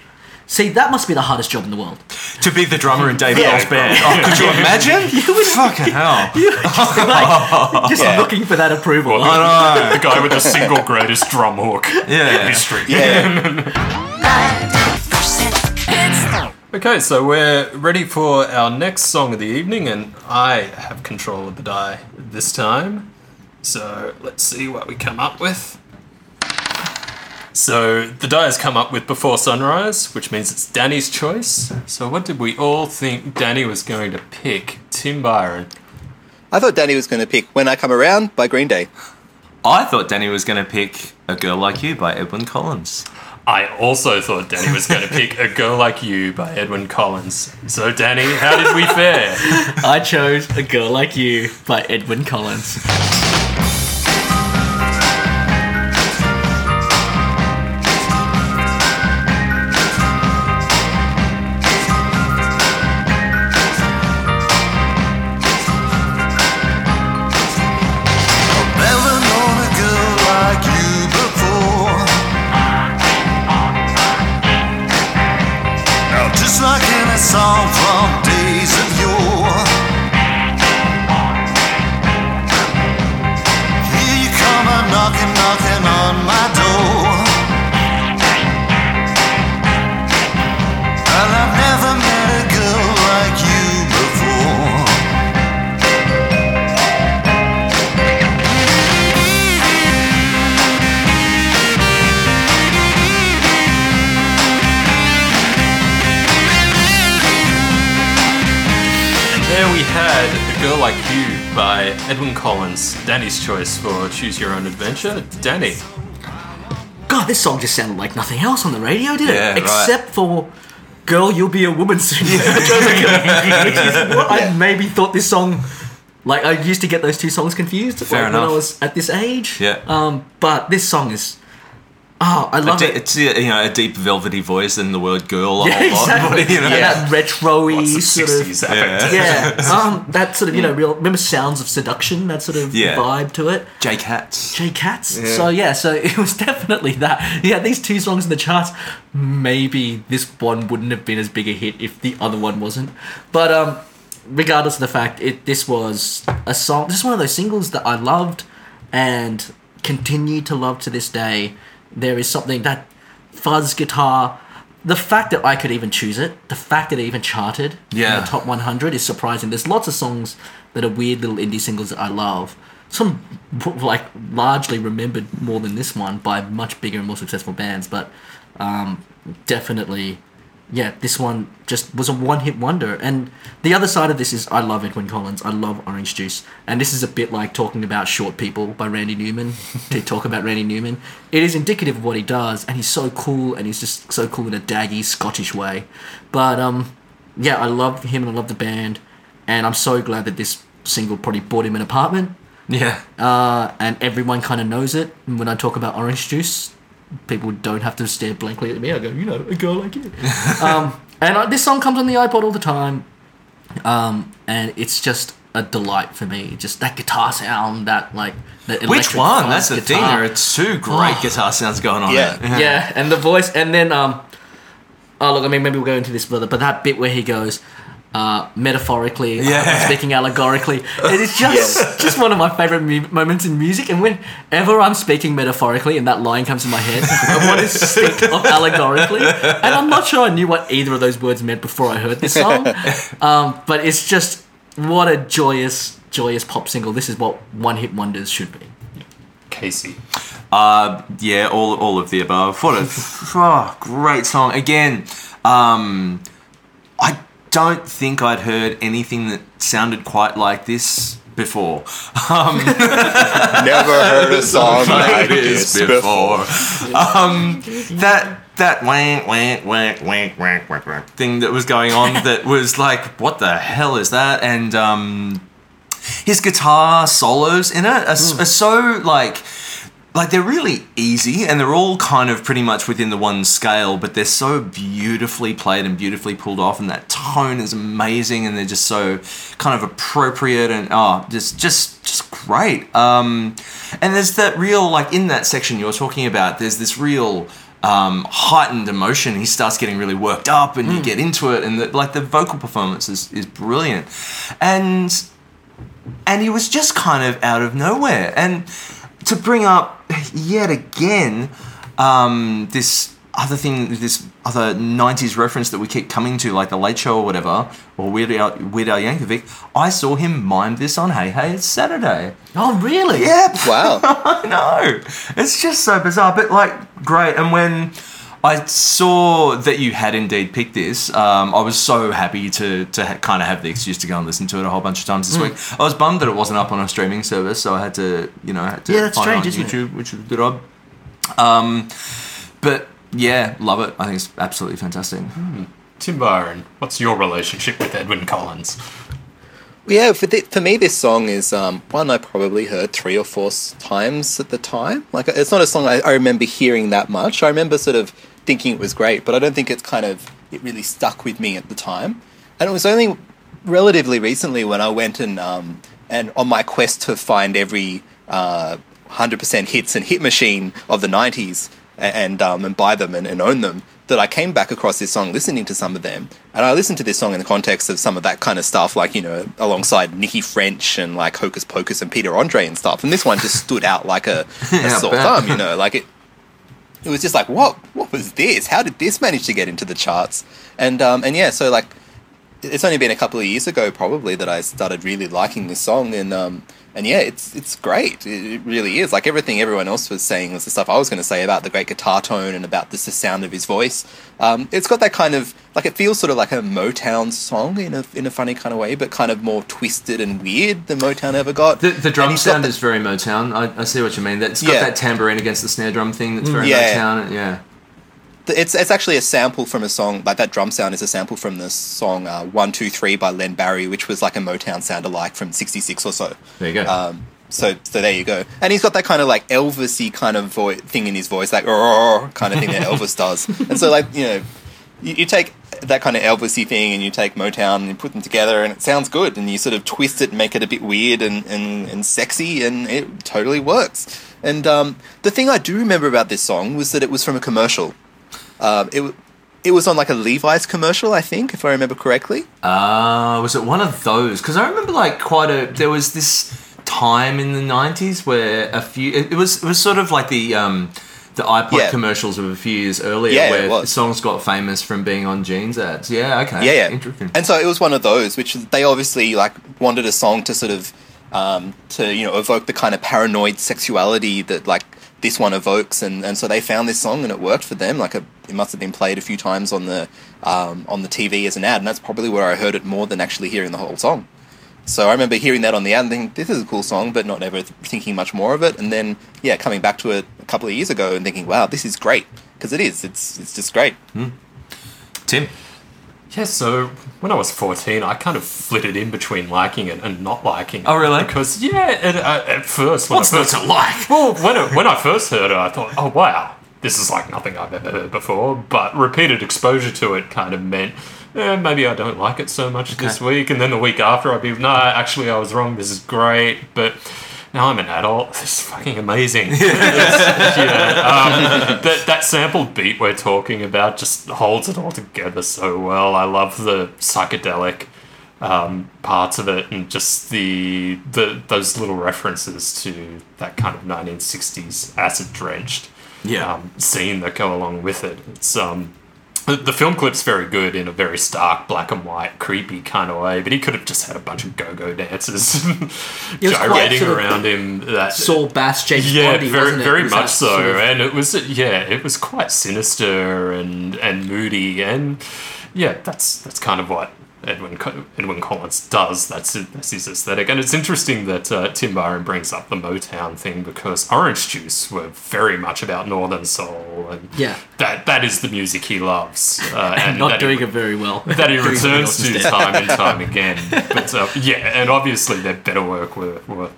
See, that must be the hardest job in the world. To be the drummer in Dave Yeah. Grohl's band. Oh, could you imagine? (laughs) you would, Fucking hell. (laughs) like, just Yeah. looking for that approval. I know. (laughs) The guy with the single greatest drum hook Yeah. in history. Yeah. Okay, so we're ready for our next song of the evening, and I have control of the die this time. So let's see what we come up with. So the die has come up with Before Sunrise, which means it's Danny's choice. So what did we all think Danny was going to pick? Tim Byron. I thought Danny was going to pick When I Come Around by Green Day. I thought Danny was going to pick A Girl Like You by Edwyn Collins. I also thought Danny was going to pick A Girl Like You by Edwyn Collins. So Danny, how did we fare? (laughs) I chose a girl like you by Edwyn Collins. Edwyn Collins, Danny's choice for Choose Your Own Adventure. Danny, God, this song just sounded like nothing else on the radio, did it? Yeah, right. Except for "Girl, You'll Be a Woman Soon." (laughs) Which is what I maybe thought this song. Like I used to get those two songs confused Fair like, when I was at this age. Yeah. Um, but this song is. Oh, I A love de- it. it's you know a deep velvety voice and the word girl Yeah, whole lot. (laughs) exactly. You know? Yeah, that retro-y lots of sort 60s of. affect. Yeah, (laughs) um, that sort of you know real. Remember Sounds of Seduction? That sort of Yeah. vibe to it. Jake Hatz. Jay Katz. So yeah, so (laughs) it was definitely that. Yeah, these two songs in the charts. Maybe this one wouldn't have been as big a hit if the other one wasn't. But um, regardless of the fact, it this was a song. This is one of those singles that I loved and continue to love to this day. There is something that fuzz guitar. The fact that I could even choose it, the fact that it even charted in Yeah. the top 100 is surprising. There's lots of songs that are weird little indie singles that I love. Some like largely remembered more than this one by much bigger and more successful bands, but um, definitely, yeah, this one just was a one-hit wonder. And the other side of this is I love Edwyn Collins. I love Orange Juice, and this is a bit like talking about Short People by Randy Newman. (laughs) to talk about Randy Newman, it is indicative of what he does, and he's so cool, and he's just so cool in a daggy Scottish way. But um, yeah, I love him and I love the band, and I'm so glad that this single probably bought him an apartment. Yeah. Uh, and everyone kind of knows it. When I talk about orange juice, people don't have to stare blankly at me. I go, you know, a girl like you. (laughs) um, and uh, this song comes on the iPod all the time, um, and it's just a delight for me. Just that guitar sound, that like that Which one? fuzz That's the thing. There are two great Oh. guitar sounds going on. Yeah. there. yeah, and the voice, and then um, oh look, I mean maybe we'll go into this further, but that bit where he goes, uh, metaphorically, Yeah. I'm (laughs) speaking allegorically. It is just just one of my favorite mu- moments in music. And whenever I'm speaking metaphorically and that line comes in my head, I want to speak of (laughs) allegorically. And I'm not sure I knew what either of those words meant before I heard this song. (laughs) Um, but it's just what a joyous, joyous pop single. This is what one hit wonders should be. Casey. Uh, yeah, all all of the above. What a oh, great song. Again, um, I don't think I'd heard anything that sounded quite like this before. Um, (laughs) Never heard a (laughs) song like this before. Um, that that wank wank wank wank wank wank wank thing that was going on that (laughs) was like, what the hell is that? And um, his guitar solos in it are, s- are so like like they're really easy and they're all kind of pretty much within the one scale but they're so beautifully played and beautifully pulled off and that tone is amazing and they're just so kind of appropriate and oh just just just great. Um and there's that real like in that section you're talking about there's this real um, heightened emotion. He starts getting really worked up and you get into it and the, like the vocal performance is, is brilliant. And and he was just kind of out of nowhere. And to bring up yet again um, this other thing, this other '90s reference that we keep coming to, like the Late Show or whatever, or Weird Al, Weird Al Yankovic. I saw him mime this on Hey Hey It's Saturday. Oh, really? Yeah, Wow. (laughs) I know. It's just so bizarre, but like great. And when I saw that you had indeed picked this, um, I was so happy to to ha- kind of have the excuse to go and listen to it a whole bunch of times this week. I was bummed that it wasn't up on a streaming service, so I had to, you know, had to Yeah, that's find strange, it on isn't it? YouTube, which was a bit odd. Um, but yeah, love it. I think it's absolutely fantastic. Tim Byron, what's your relationship with Edwyn Collins? Yeah, for, th- for me, this song is um, one I probably heard three or four times at the time. Like, it's not a song I, I remember hearing that much. I remember sort of thinking it was great, but I don't think it's kind of it really stuck with me at the time. And it was only relatively recently when I went and um, and on my quest to find every uh, 100% hits and hit machine of the 90s and um, and buy them and, and own them that I came back across this song listening to some of them. And I listened to this song in the context of some of that kind of stuff like you know alongside Nicky French and like Hocus Pocus and Peter Andre and stuff. And this one just stood out like a, a (laughs) Yeah, sore thumb you know like it it was just like what what was this? How did this manage to get into the charts? And um and yeah so like it's only been a couple of years ago probably that I started really liking this song and um and yeah it's it's great it, really is like everything everyone else was saying was the stuff I was going to say about the great guitar tone and about just the sound of his voice um it's got that kind of like it feels sort of like a Motown song in a in a funny kind of way but kind of more twisted and weird than Motown ever got The, the drum sound the- is very Motown. I, I see what you mean. That's got Yeah. that tambourine against the snare drum thing. That's very Yeah. Motown. Yeah. It's it's actually a sample from a song like that drum sound is a sample from the song uh, One Two Three by Len Barry, which was like a Motown sound alike from '66 or so. There you go. Um, so so there you go, and he's got that kind of like Elvisy kind of vo- thing in his voice, like kind of thing that (laughs) Elvis does. And so like you know, you, you take that kind of Elvisy thing and you take Motown and you put them together, and it sounds good, and you sort of twist it and make it a bit weird and and, and sexy, and it totally works. And um, the thing I do remember about this song was that it was from a commercial. Um, it it was on like a Levi's commercial, I think, if I remember correctly. Uh, was it one of those? Because I remember like quite a. There was this time in the '90s where a few. It, it was it was sort of like the um, the iPod Yeah. commercials of a few years earlier, Yeah, where songs got famous from being on jeans ads. Yeah, okay, Yeah, yeah. interesting. And so it was one of those, which they obviously like wanted a song to sort of um, to you know evoke the kind of paranoid sexuality that like this one evokes, and, and so they found this song and it worked for them. Like a, it must have been played a few times on the um, on the TV as an ad, and that's probably where I heard it more than actually hearing the whole song. So I remember hearing that on the ad and thinking, this is a cool song, but not ever thinking much more of it. And then, yeah, coming back to it a couple of years ago and thinking, wow, this is great. Because it is. It's, it's just great. Tim, Yeah, so when I was 14, I kind of flitted in between liking it and not liking it. Oh, really? Because, yeah, it, uh, at first... When What's I not to like? Well, when, it, when I first heard it, I thought, oh, wow, this is like nothing I've ever heard before. But repeated exposure to it kind of meant, eh, maybe I don't like it so much this week. And then the week after, I'd be, no, actually, I was wrong. This is great. But now I'm an adult. (laughs) This is fucking amazing. (laughs) (laughs) Um, that, that sampled beat we're talking about just holds it all together so well. I love the psychedelic um, parts of it, and just the the those little references to that kind of 1960s acid drenched Yeah. um, scene that go along with it. It's um, the, the film clip's very good in a very stark, black and white, creepy kind of way. But he could have just had a bunch of go-go dancers (laughs) It was quite gyrating sort of around him. That Saul Bass, James yeah, Bondy, very very much so, sort of- and it was yeah, it was quite sinister and and moody, and yeah, that's that's kind of what. Edwyn Edwyn Collins does. That's it, that's his aesthetic, and it's interesting that uh, Tim Byron brings up the Motown thing because Orange Juice were very much about Northern Soul, and Yeah. that that is the music he loves, uh, (laughs) and not doing he, it very well. (laughs) that he (laughs) returns to time and time again. But uh, yeah, and obviously their better work were, were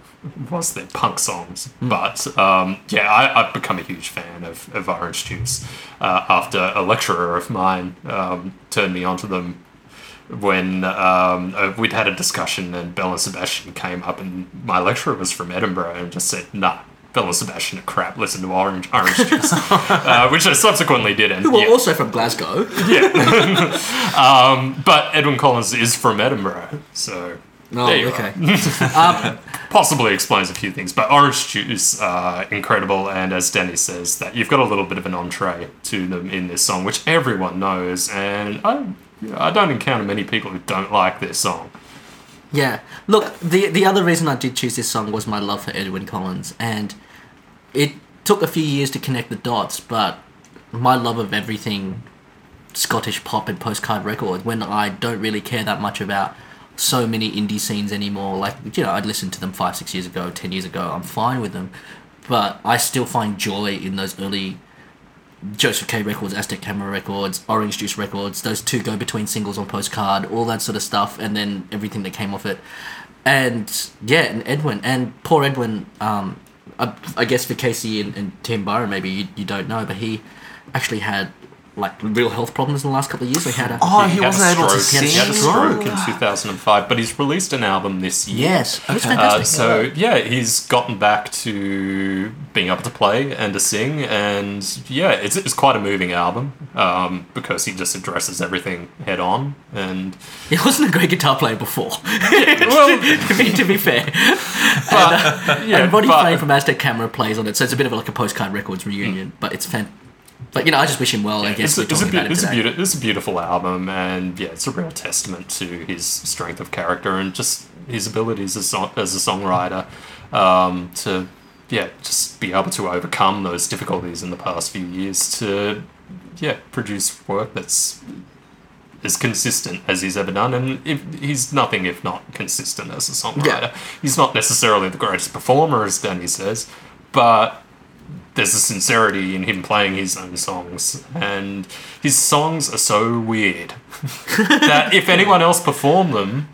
was their punk songs. Hmm. But um, yeah, I, I've become a huge fan of, of Orange Juice uh, after a lecturer of mine um, turned me onto them when um, uh, we'd had a discussion and Bell and Sebastian came up and my lecturer was from Edinburgh and just said, nah. Bell and Sebastian are crap. Listen to Orange Orange Juice, (laughs) uh, which I subsequently did. And Who were yeah. also from Glasgow. Yeah. (laughs) um, but Edwyn Collins is from Edinburgh, so Oh, there you okay. are. (laughs) possibly explains a few things. But orange juice, uh, incredible, and as Danny says, that you've got a little bit of an entree to them in this song, which everyone knows, and I, I don't encounter many people who don't like this song. Yeah. Look, the the other reason I did choose this song was my love for Edwyn Collins, and it took a few years to connect the dots, but my love of everything Scottish pop and postcard record when I don't really care that much about so many indie scenes anymore. Like, you know, I'd listened to them five, six years ago, ten years ago, I'm fine with them. But I still find joy in those early Joseph K records, Aztec Camera records, Orange Juice records, those two go between singles on postcard, all that sort of stuff, and then everything that came off it. And yeah, and Edwyn, and poor Edwyn, um, I, I guess for Casey and, and Tim Byron, maybe you, you don't know, but he actually had like real health problems in the last couple of years. He had a Oh, he, a wasn't able to stroke- sing. He had a stroke. in 2005, but he's released an album this year. yes, Okay. Uh, fantastic. so yeah, he's gotten back to being able to play and to sing, and yeah, it's, it's quite a moving album um, because he just addresses everything head on, and (laughs) he wasn't a great guitar player before. (laughs) well, to, be, to be fair, (laughs) but, yeah, and Roddy but- Frame from Aztec Camera plays on it, so it's a bit of like a postcard records reunion. But it's fan. But you know, I just wish him well. I guess it's, a, it's, a, talking beau- it it's, a beautiful, it's a beautiful album, and yeah, it's a real testament to his strength of character and just his abilities as, song, as a songwriter um, to yeah, just be able to overcome those difficulties in the past few years to yeah, produce work that's as consistent as he's ever done, and if, he's nothing if not consistent as a songwriter. Yeah. He's not necessarily the greatest performer, as Danny says, but there's a sincerity in him playing his own songs, and his songs are so weird (laughs) that if anyone else performed them,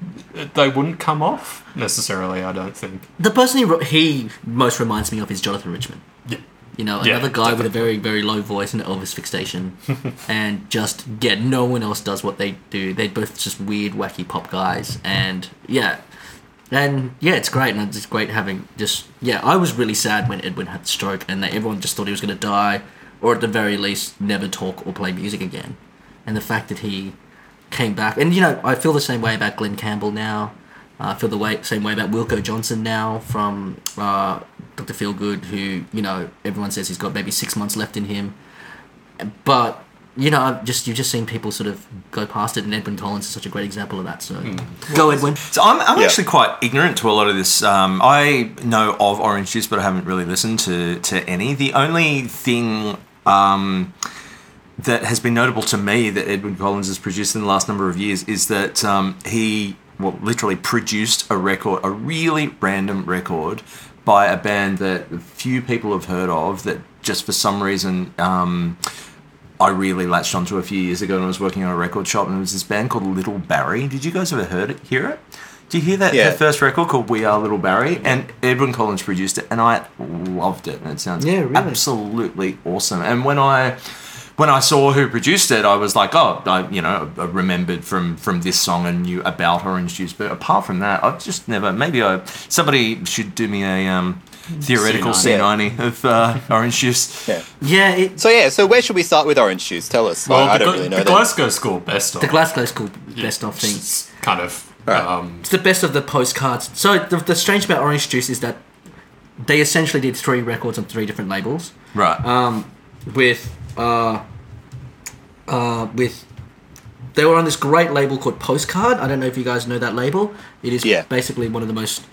they wouldn't come off necessarily. I don't think. The person he, he most reminds me of is Jonathan Richman. Yeah. You know, Yeah, another guy with a very, very low voice and Elvis fixation. (laughs) and just, yeah, no one else does what they do. They're both just weird, wacky pop guys. And, yeah. And, yeah, it's great. And it's great having just, yeah, I was really sad when Edwyn had the stroke and that everyone just thought he was going to die or at the very least never talk or play music again. And the fact that he came back. And, you know, I feel the same way about Glen Campbell now. Uh, I feel the way, same way about Wilko Johnson now from uh, Dr. Feelgood, who, you know, everyone says he's got maybe six months left in him. But, you know, I've just you've just seen people sort of go past it, and Edwyn Collins is such a great example of that. So go, Edwyn. So I'm, I'm Yeah. actually quite ignorant to a lot of this. Um, I know of Orange Juice, but I haven't really listened to, to any. The only thing um, that has been notable to me that Edwyn Collins has produced in the last number of years is that um, he, well, literally produced a record, a really random record by a band that few people have heard of that just for some reason um, I really latched onto a few years ago when I was working on a record shop, and it was this band called Little Barrie. Did you guys ever heard it? Hear it? Do you hear that? Yeah. Their first record called We Are Little Barrie, and Edwyn Collins produced it, and I loved it. And it sounds Yeah, really. absolutely awesome. And when I when I saw who produced it, I was like, oh, I you know I remembered from from this song and knew about Orange Juice. But apart from that, I've just never. Maybe I somebody should do me a um, (laughs) theoretical C C90. ninety of uh, Orange Juice. Yeah. Yeah, it, So yeah, so where should we start with Orange Juice? Tell us. Well, I, I the, don't Gla- really know the that. Glasgow School best of the Glasgow School best of It's things. just kind of Right. Um, It's the best of the postcards. So the, the strange about Orange Juice is that they essentially did three records on three different labels. Right. Um, with uh, uh, with they were on this great label called Postcard. I don't know if you guys know that label. It is Yeah. basically one of the most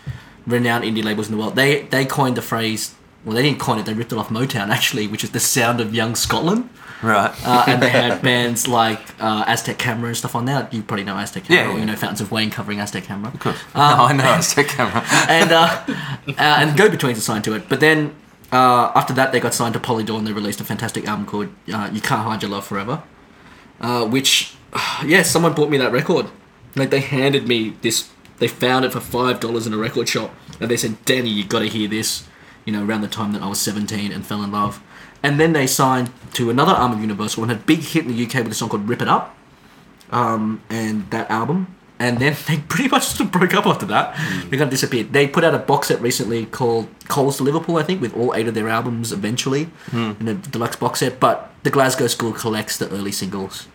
renowned indie labels in the world. They they coined the phrase. Well, they didn't coin it. They ripped it off Motown actually, which is the sound of young Scotland. right. Uh, and they had (laughs) bands like uh, Aztec Camera and stuff on there. You probably know Aztec Camera, Yeah, or yeah. you know Fountains of Wayne covering Aztec Camera. Of course. no, (laughs) I know. Aztec camera. (laughs) and uh, uh, and Go Betweens are signed to it. But then uh, after that, they got signed to Polydor and they released a fantastic album called uh, "You Can't Hide Your Love Forever," uh, which (sighs) yeah, someone bought me that record. Like they handed me this. They found it for five dollars in a record shop, and they said, "Danny, you got to hear this." You know, around the time that I was seventeen and fell in love. And then they signed to another arm of Universal and had a big hit in the UK with a song called "Rip It Up." um, and that album. And then (laughs) they pretty much of broke up after that. They kind of disappeared. They put out a box set recently called Coles to Liverpool, I think, with all eight of their albums eventually in a deluxe box set. But the Glasgow School collects the early singles,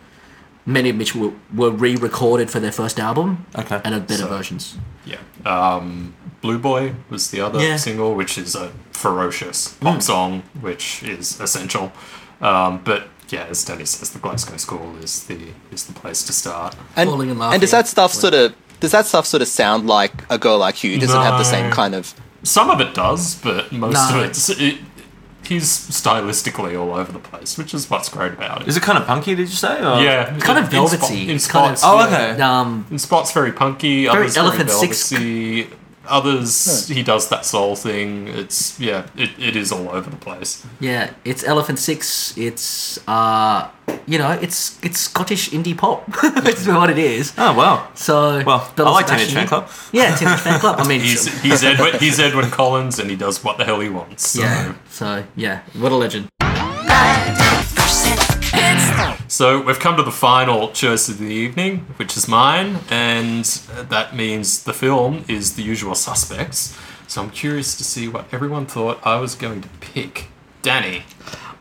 many of which were, were re recorded for their first album Okay. and are better So- versions. yeah. Um, Blue Boy was the other Yeah. single, which is a ferocious pop song, which is essential. Um, but yeah, as Danny says, the Glasgow School is the is the place to start. And, Falling and and does that stuff sort of does that stuff sort of sound like a girl like you? Does it have the same kind of? Some of it does, but most No. of it's it, he's stylistically all over the place, which is what's great about it. Is it kind of punky? Did you say? Or? yeah, kind of in- in spot- velvety. In It's kind of- spots, Oh, yeah. okay. Um, In spots, very punky. Very others Elephant very Six. velvety. Others, he does that soul thing. It's yeah, it, it is all over the place. yeah, it's Elephant Six. It's uh, you know, it's it's Scottish indie pop. (laughs) That's what it is. Oh wow. So Well, I like Teenage Fanclub. (laughs) Yeah, Teenage Fanclub. I mean, He's he's (laughs) Edwyn, he's Edwyn Collins, and he does what the hell he wants. So. yeah. So yeah, what a legend. So we've come to the final choice of the evening, which is mine, and that means the film is The Usual Suspects. So I'm curious to see what everyone thought I was going to pick. Danny,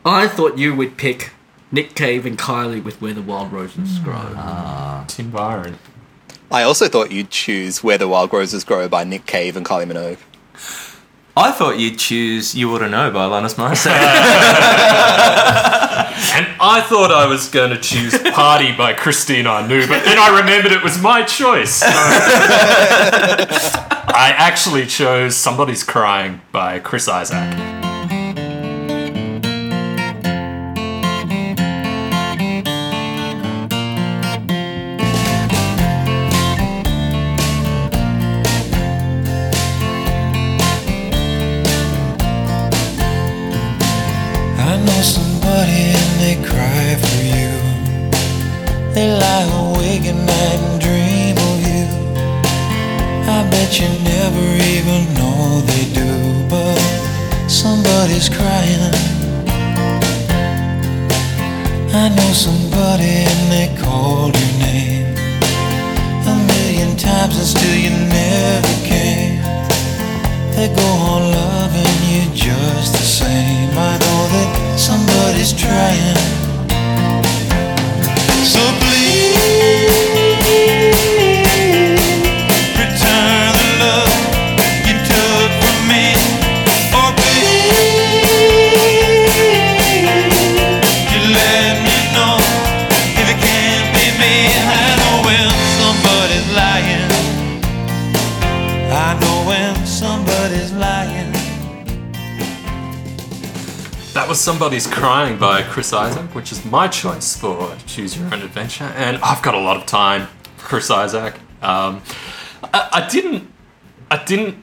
I thought you would pick Nick Cave and Kylie with Where the Wild Roses Grow. Ah. Tim Byron. I also thought you'd choose "Where the Wild Roses Grow" by Nick Cave and Kylie Minogue. I thought you'd choose "You Ought to Know" by Alanis Morissette. (laughs) And I thought I was going to choose Party by Christine Anu, but then I remembered it was my choice. So (laughs) I actually chose Somebody's Crying by Chris Isaak. Somebody's Crying by Chris Isaak, which is my choice for Choose Your Own Adventure. And I've got a lot of time Chris Isaak. Um, I, I didn't. I didn't.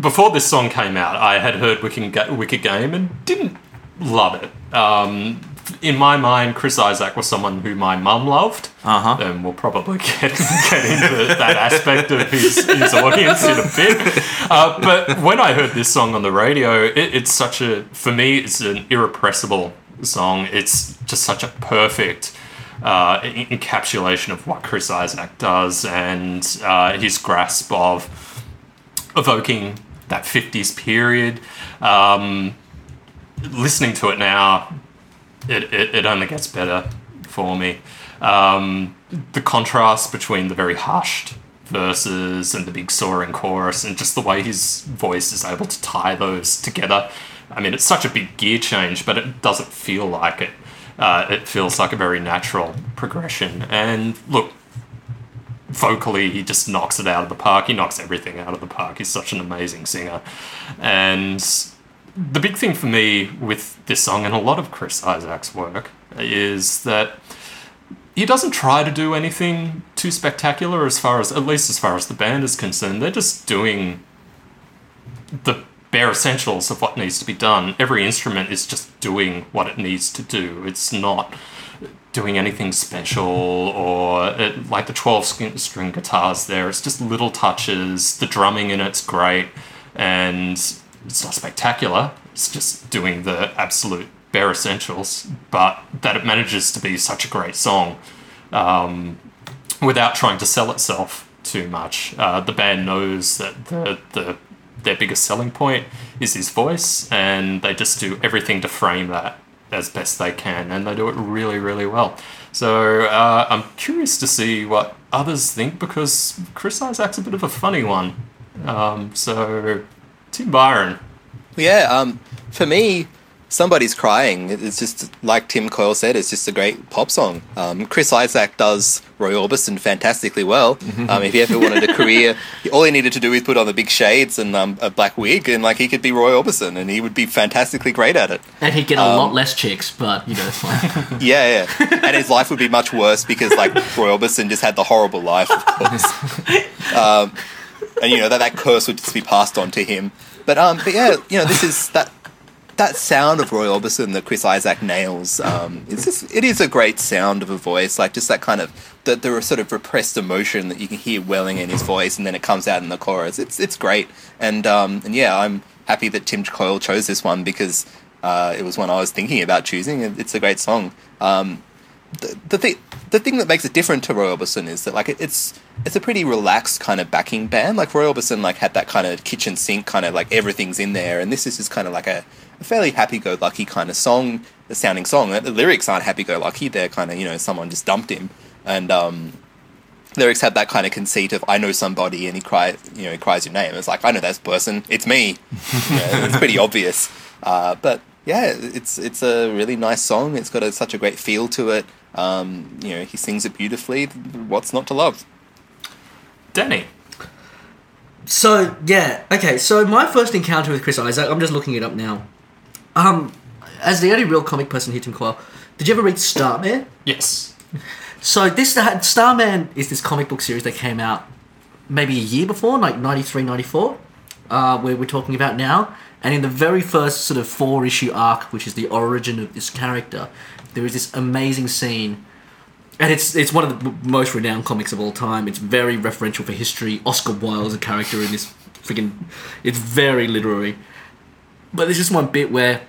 Before this song came out, I had heard Wicked, Wicked Game and didn't love it. Um, in my mind, Chris Isaak was someone who my mum loved. Uh-huh. And we'll probably (laughs) get, get into that aspect of his, his audience in a bit. Uh, but when I heard this song on the radio, it, it's such a, for me, it's an irrepressible song. It's just such a perfect uh, encapsulation of what Chris Isaak does and uh, his grasp of evoking that 50s period. Um, listening to it now, it, it, it only gets better for me. Um, the contrast between the very hushed verses and the big soaring chorus, and just the way his voice is able to tie those together. I mean, it's such a big gear change, but it doesn't feel like it. Uh, it feels like a very natural progression. And look, vocally, he just knocks it out of the park. He knocks everything out of the park. He's such an amazing singer. And the big thing for me with this song and a lot of Chris Isaak's work is that he doesn't try to do anything too spectacular as far as at least as far as the band is concerned. They're just doing the bare essentials of what needs to be done. Every instrument is just doing what it needs to do. It's not doing anything special or it, like the 12 string- string guitars there. It's just little touches. The drumming in it's great and it's not spectacular. It's just doing the absolute bare essentials, but that it manages to be such a great song um, without trying to sell itself too much. Uh, the band knows that the, the their biggest selling point is his voice, and they just do everything to frame that as best they can, and they do it really, really well. So uh, I'm curious to see what others think because Chris Isaak's a bit of a funny one. Um, so Tim Byron, Yeah, um, for me, somebody's crying. It's just like Tim Coyle said. It's just a great pop song. Um, Chris Isaak does Roy Orbison fantastically well. Um, if he ever wanted a career, (laughs) all he needed to do is put on the big shades and um, a black wig, and like he could be Roy Orbison, and he would be fantastically great at it. And he'd get a Um, lot less chicks, but you know, it's fine. (laughs) Yeah, yeah. and his life would be much worse because like Roy Orbison just had the horrible life, of course. (laughs) and you know that that curse would just be passed on to him. But um, but yeah, you know this is that that sound of Roy Orbison that Chris Isaak nails. Um, it's just it is a great sound of a voice, like just that kind of the the sort of repressed emotion that you can hear welling in his voice, and then it comes out in the chorus. It's it's great, and um, and yeah, I'm happy that Tim Coyle chose this one because uh, it was one I was thinking about choosing. It's a great song. Um, the, thing the thing that makes it different to Roy Orbison is that like it, it's it's a pretty relaxed kind of backing band. Like Roy Orbison like had that kind of kitchen sink kind of like everything's in there, and this is just kind of like a, a fairly happy go lucky kind of song, the sounding song. The lyrics aren't happy go lucky; they're kind of you know someone just dumped him, and um, lyrics have that kind of conceit of I know somebody and he cries you know he cries your name. It's like I know that person, it's me. (laughs) It's pretty obvious, uh, but yeah, it's it's a really nice song. It's got a, such a great feel to it. Um, you know, he sings it beautifully. What's not to love? Danny. So yeah, okay. So my first encounter with Chris Isaak, I'm just looking it up now. Um, as the only real comic person here, Tim Coyle, did you ever read Starman? Yes. So this that Starman is this comic book series that came out maybe a year before, like 93, 94, uh, where we're talking about now. And in the very first sort of four issue arc, which is the origin of this character, there is this amazing scene. And it's it's one of the most renowned comics of all time. It's very referential for history. Oscar Wilde's a character in this freaking. It's very literary. But there's just one bit where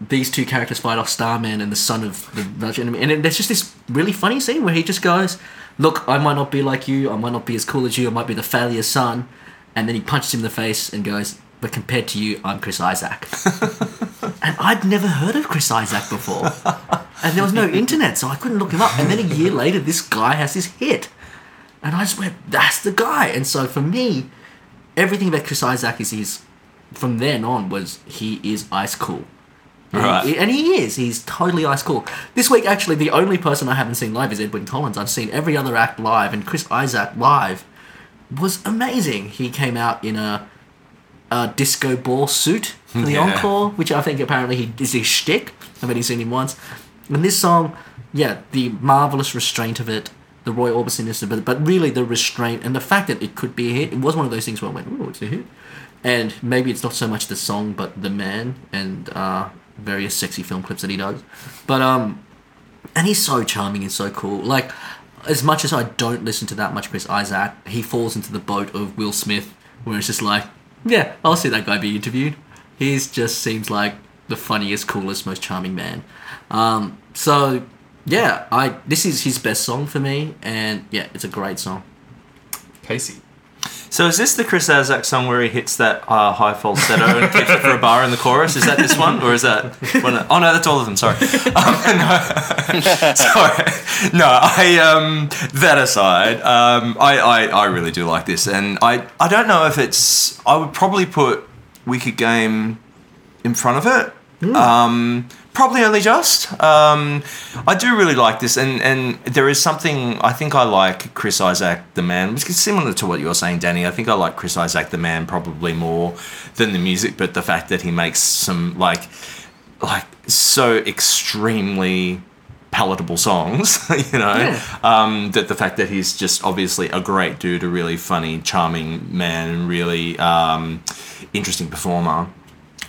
these two characters fight off Starman and the son of the Russian enemy. And there's just this really funny scene where he just goes, Look, I might not be like you, I might not be as cool as you, I might be the failure son. And then he punches him in the face and goes, But compared to you, I'm Chris Isaak. (laughs) and I'd never heard of Chris Isaak before. And there was no internet, so I couldn't look him up. And then a year later, this guy has his hit. And I just went, That's the guy. And so for me, everything that Chris Isaak is, is from then on was he is ice cool. And Right. he- and he is. He's totally ice cool. This week, actually, the only person I haven't seen live is Edwyn Collins. I've seen every other act live, and Chris Isaak live was amazing. He came out in a, a disco ball suit for the (laughs) Yeah. encore, which I think apparently he is his shtick. I've only seen him once. And this song, yeah, the marvelous restraint of it, the Roy Orbison it, but really the restraint and the fact that it could be a hit. It was one of those things where I went, "Oh, it's a hit." And maybe it's not so much the song, but the man and uh, various sexy film clips that he does. But um, and he's so charming and so cool. Like, as much as I don't listen to that much Chris Isaak, he falls into the boat of Will Smith, where it's just like, yeah, I'll see that guy be interviewed. He just seems like the funniest, coolest, most charming man. Um, so yeah, I this is his best song for me, and yeah, it's a great song. Casey. So is this the Chris Isaak song where he hits that uh, high falsetto and keeps it for a bar in the chorus? Is that this one, or is that? One oh no, that's all of them. Sorry. (laughs) Um, no, (laughs) sorry. No, I um, that aside, um, I, I I really do like this, and I I don't know if it's. I would probably put Wicked Game in front of it. Um, probably only just. Um, I do really like this, and, and there is something I think I like Chris Isaak the man, which is similar to what you were saying, Danny. I think I like Chris Isaak the man probably more than the music, but the fact that he makes some like like so extremely palatable songs, (laughs) you know. Um, that the fact that he's just obviously a great dude, a really funny, charming man, and really um, interesting performer,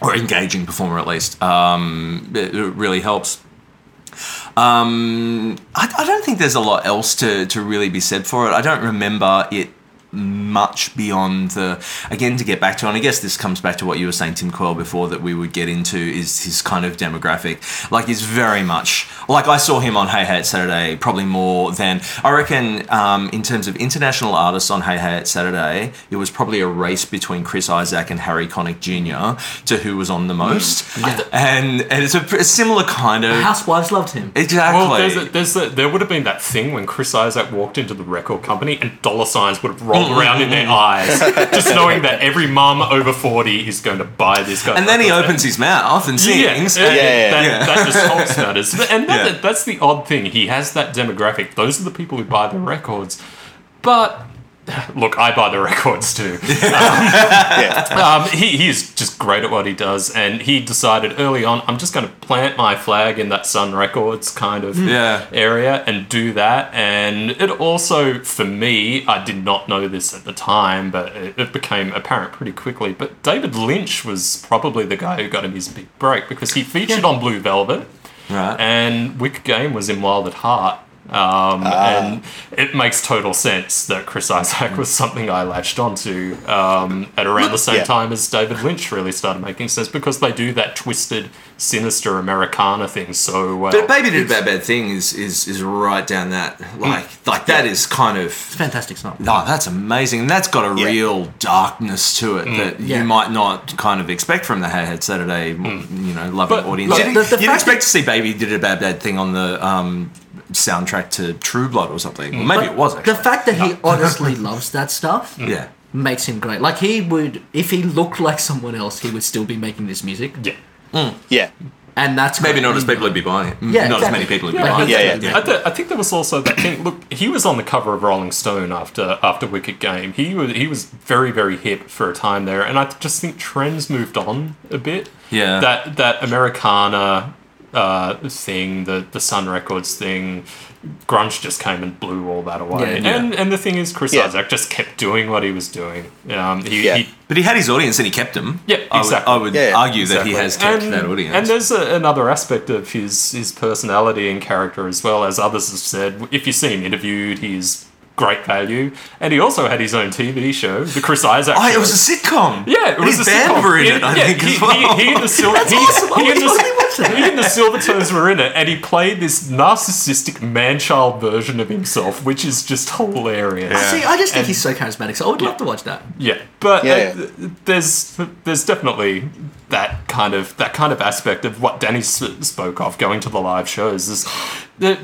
or engaging performer at least, um, it, it really helps. Um, I, I don't think there's a lot else to, to really be said for it. I don't remember it much beyond the again to get back to and I guess this comes back to what you were saying Tim Coyle before that we would get into is his kind of demographic like he's very much like I saw him on Hey Hey It's Saturday probably more than I reckon um, in terms of international artists on Hey Hey It's Saturday it was probably a race between Chris Isaak and Harry Connick Jr. to who was on the most and and it's a, a similar kind of Housewives loved him. exactly Well, there's a, there's a, there would have been that thing when Chris Isaak walked into the record company and dollar signs would have rolled around in their eyes, (laughs) just knowing that every mum over 40 is going to buy this guy. and then he opens his mouth and Yeah, sings and and- yeah, that, yeah. that just talks matters. And that, Yeah. that's the odd thing. He has that demographic. Those are the people who buy the records. But (laughs) look, I buy the records too. (laughs) Yeah. Um, he, he's just great at what he does, and he decided early on, I'm just going to plant my flag in that Sun Records kind of Yeah. area and do that. And it also, for me, I did not know this at the time, but it, it became apparent pretty quickly. But David Lynch was probably the guy who got him his big break because he featured on Blue Velvet, right and Wicked Game was in Wild at Heart. Um, And it makes total sense that Chris Isaak was something I latched onto um, at around the same Yeah. time as David Lynch really started making sense because they do that twisted, sinister Americana thing so well. But Baby Did a Bad Bad Thing is, is, is right down that like like that is kind of Fantastic song. no that's amazing and that's got a Yeah. real darkness to it that Yeah. you might not kind of expect from the Hey Head Saturday you know loving But, audience. look, you'd the- the you'd fact expect to see Baby Did a Bad Bad Thing on the um, soundtrack to True Blood or something. Well, maybe But it was actually. The fact that he (laughs) honestly loves that stuff yeah. makes him great. Like he would, if he looked like someone else, he would still be making this music, yeah. Mm. Yeah. and that's Maybe not as people would be buying it. Yeah, not as many people would be Yeah, buying it. yeah, yeah. I, th- I think there was also that thing. Look, he was on the cover of Rolling Stone after after Wicked Game. He was he was very very hip for a time there, and I just think trends moved on a bit. Yeah. That that Americana uh, thing, the the Sun Records thing, grunge just came and blew all that away. Yeah, yeah. And and the thing is, Chris Yeah. Isaak just kept doing what he was doing. Um, he, Yeah. he But he had his audience and he kept them. Yeah, I would, exactly. I would Yeah, yeah. argue that he has kept and, that audience. And there's a, another aspect of his his personality and character as well, as others have said. If you see him interviewed, he's great value, and he also had his own TV show, the Chris Isaak. Oh, it was a sitcom. yeah, it And was his a band sitcom. were in Yeah, it, I yeah, think, he, as well. he, he and the Sil- he, awesome. he and I totally watched the, that. he and the Silvertones were in it, and he played this narcissistic man-child version of himself, which is just hilarious. See, I just think he's so charismatic, so I would love to watch that. Yeah, but Yeah, uh, yeah. th- there's there's definitely that kind of that kind of aspect of what Danny s- spoke of going to the live shows. There's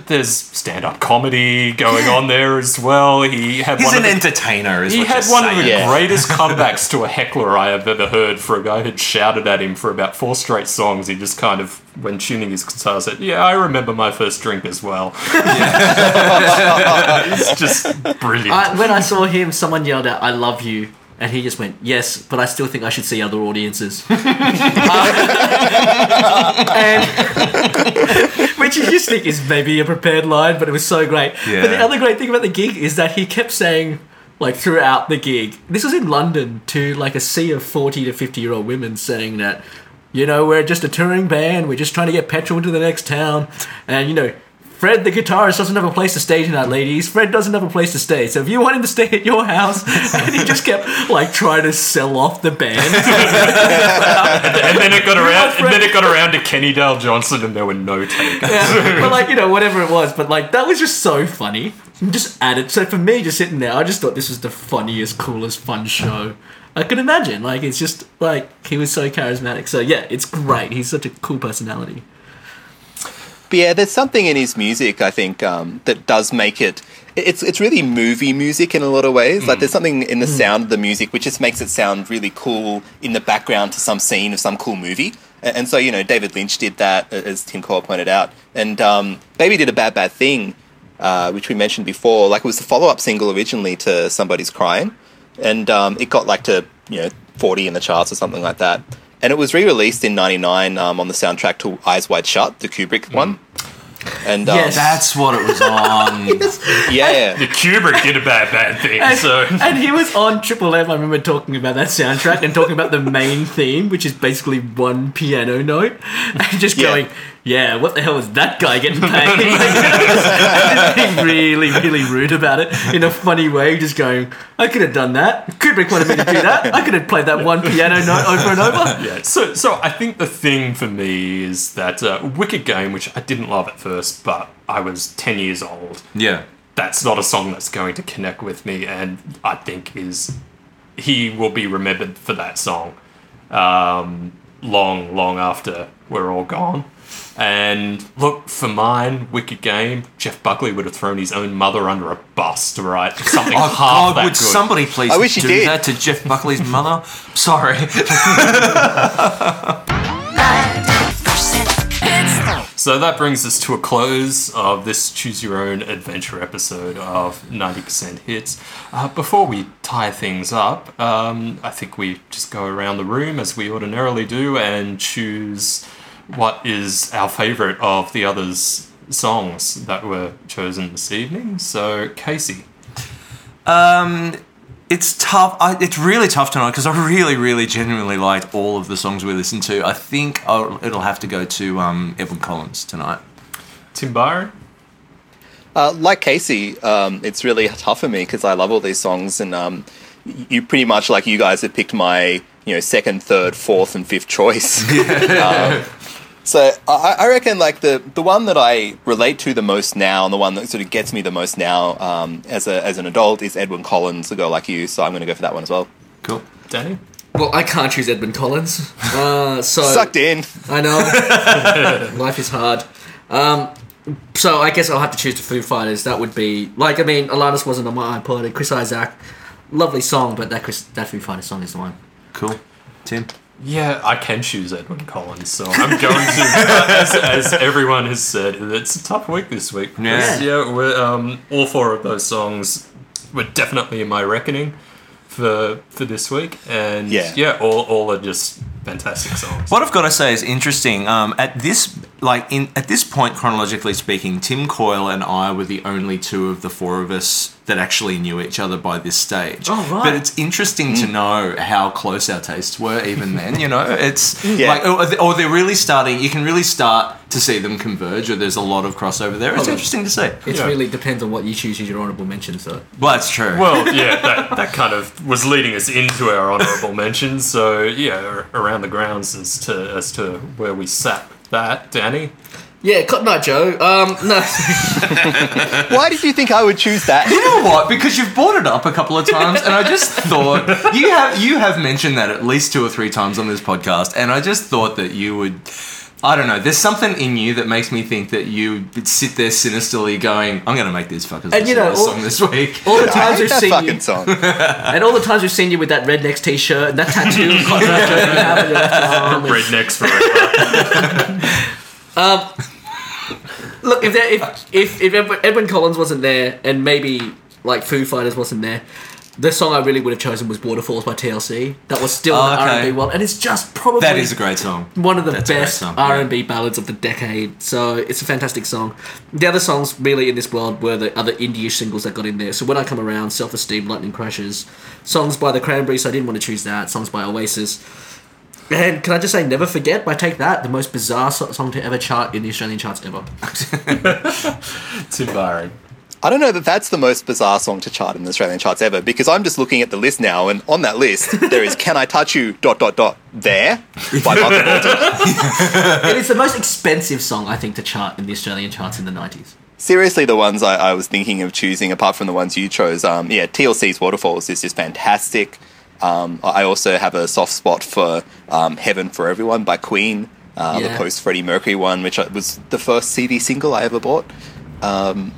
there's stand up comedy going on there as well. He had He's one an the, entertainer, is he what had you're one of the. Yeah. greatest (laughs) comebacks to a heckler I have ever heard for a guy who'd shouted at him for about four straight songs. He just kind of, when tuning his guitar, said, "Yeah, I remember my first drink as well." (laughs) it's just brilliant. I, when I saw him, someone yelled out, "I love you," and he just went, "Yes, but I still think I should see other audiences." (laughs) Um, and (laughs) which you just think is maybe a prepared line, but it was so great. But the other great thing about the gig is that he kept saying. Like throughout the gig, this was in London to like a sea of forty to fifty year old women saying that, you know, we're just a touring band, we're just trying to get petrol to the next town, and you know, Fred, the guitarist, doesn't have a place to stay tonight, ladies. Fred doesn't have a place to stay. So if you want him to stay at your house, (laughs) and he just kept like trying to sell off the band. (laughs) and then it got around. And then it got around to Kenney Dale Johnson, and there were no takers. Yeah, but like you know whatever it was but like that was just so funny just added so for me just sitting there i just thought this was the funniest coolest fun show i could imagine like it's just like he was so charismatic so yeah it's great he's such a cool personality But yeah, there's something in his music I think um, that does make it. It's it's really movie music in a lot of ways. Like there's something in the sound of the music which just makes it sound really cool in the background to some scene of some cool movie. A- And so you know, David Lynch did that, as Tim Coyle pointed out, and um, Baby did a bad bad thing, uh, which we mentioned before. Like it was the follow up single originally to Somebody's Crying, and um, it got like to you know 40 in the charts or something like that. And it was re-released in '99 um, on the soundtrack to Eyes Wide Shut, the Kubrick one. And um, Yes. That's what it was on. (laughs) yeah, The Kubrick did a bad, bad thing. and, So and he was on Triple M. I remember talking about that soundtrack and talking about the main theme, which is basically one piano note, (laughs) and just Yeah. going, "Yeah, what the hell is that guy getting paid?" (laughs) just (laughs) being really, really rude about it in a funny way, just going, "I could have done that. Kubrick wanted me to do that. I could have played that one piano note over and over." (laughs) yeah, so so I think the thing for me is that uh, Wicked Game, which I didn't love at first, but I was ten years old. yeah. That's not a song that's going to connect with me, and I think is he will be remembered for that song um, long, long after we're all gone. And look, for mine, Wicked Game, Jeff Buckley would have thrown his own mother under a bus to write (laughs) something Oh half God! that Would good. somebody please I wish do did. that to Jeff Buckley's mother? (laughs) Sorry. (laughs) So that brings us to a close of this Choose Your Own Adventure episode of 90% Hits. Uh, before we tie things up, um, I think we just go around the room as we ordinarily do and choose what is our favourite of the others' songs that were chosen this evening. So, Casey. Um, it's tough. I, it's really tough tonight because I really, really, genuinely liked all of the songs we listened to. I think I'll, it'll have to go to um, Edwyn Collins tonight. Tim Byron? uh, like Casey, um, it's really tough for me because I love all these songs, and um, you pretty much like you guys have picked my you know second, third, fourth, and fifth choice. (laughs) um, so I, I reckon like the the one that I relate to the most now, and the one that sort of gets me the most now um, as a as an adult is Edwyn Collins, The Girl Like You." So I'm going to go for that one as well. Cool. Danny? Well, I can't choose Edmund Collins, uh, so Sucked in. I know. (laughs) Life is hard. Um, so I guess I'll have to choose the Foo Fighters. That would be like I mean, Alanis wasn't on my iPod. Chris Isaak, lovely song, but that Chris that Foo Fighters song is the one. Cool. Tim. Yeah, I can choose Edwyn Collins, so I'm going to. (laughs) as, as everyone has said, it's a tough week this week. because, yeah. we're, um, all four of those songs were definitely in my reckoning for for this week, and Yeah. yeah, all, all are just fantastic songs. What I've got to say is interesting. Um, at this, like in at this point, chronologically speaking, Tim Coyle and I were the only two of the four of us that actually knew each other by this stage. Oh, right. But it's interesting to mm. know how close our tastes were even (laughs) then. You know, it's Yeah. like or, they- or they're really starting. You can really start to see them converge, or there's a lot of crossover there. It's Oh, interesting to see. It Yeah. really depends on what you choose as your honourable mentions, though. Well, that's true. Well, yeah, (laughs) that, that kind of was leading us into our honourable mentions. So yeah, around the grounds as to as to where we sat. That Danny. Yeah, Cotton Eye Joe. Um, no, (laughs) Why did you think I would choose that? You know what? Because you've brought it up a couple of times, and I just (laughs) thought you have you have mentioned that at least two or three times on this podcast, and I just thought that you would. I don't know. There's something in you that makes me think that you sit there sinisterly going, "I'm going to make these fuckers And you know, to this all- song this week." all the I times we've seen fucking you, song. (laughs) and all the times we've seen you with that Rednex t-shirt and that tattoo (laughs) of Cotton Eye Joe you have on your left arm. and- (laughs) Rednex forever. Um, look, if, there, if if if Edwyn- Edwyn Collins wasn't there, and maybe like Foo Fighters wasn't there, the song I really would have chosen was "Waterfalls" by TLC. That was still Oh, in the okay. R and B world, and it's just probably That is a great song. one of the That's best song, R and B ballads of the decade. So it's a fantastic song. The other songs really in this world were the other indie singles that got in there. So when I come around, "Self Esteem," "Lightning Crashes," songs by the Cranberries. I didn't want to choose that. Songs by Oasis. And can I just say, never forget by Take That, the most bizarre song to ever chart in the Australian charts ever. (laughs) Tim Byron. I don't know that that's the most bizarre song to chart in the Australian charts ever because I'm just looking at the list now, and on that list (laughs) there is "Can I Touch You?" dot dot dot there (laughs) by Bucket (laughs) Bolton. it is the most expensive song, I think, to chart in the Australian charts in the 90s. Seriously, the ones I, I was thinking of choosing, apart from the ones you chose, um, yeah, TLC's Waterfalls is just fantastic. Um, I also have a soft spot for um, "Heaven for Everyone" by Queen, uh, the post Freddie Mercury one, which was the first CD single I ever bought. Um,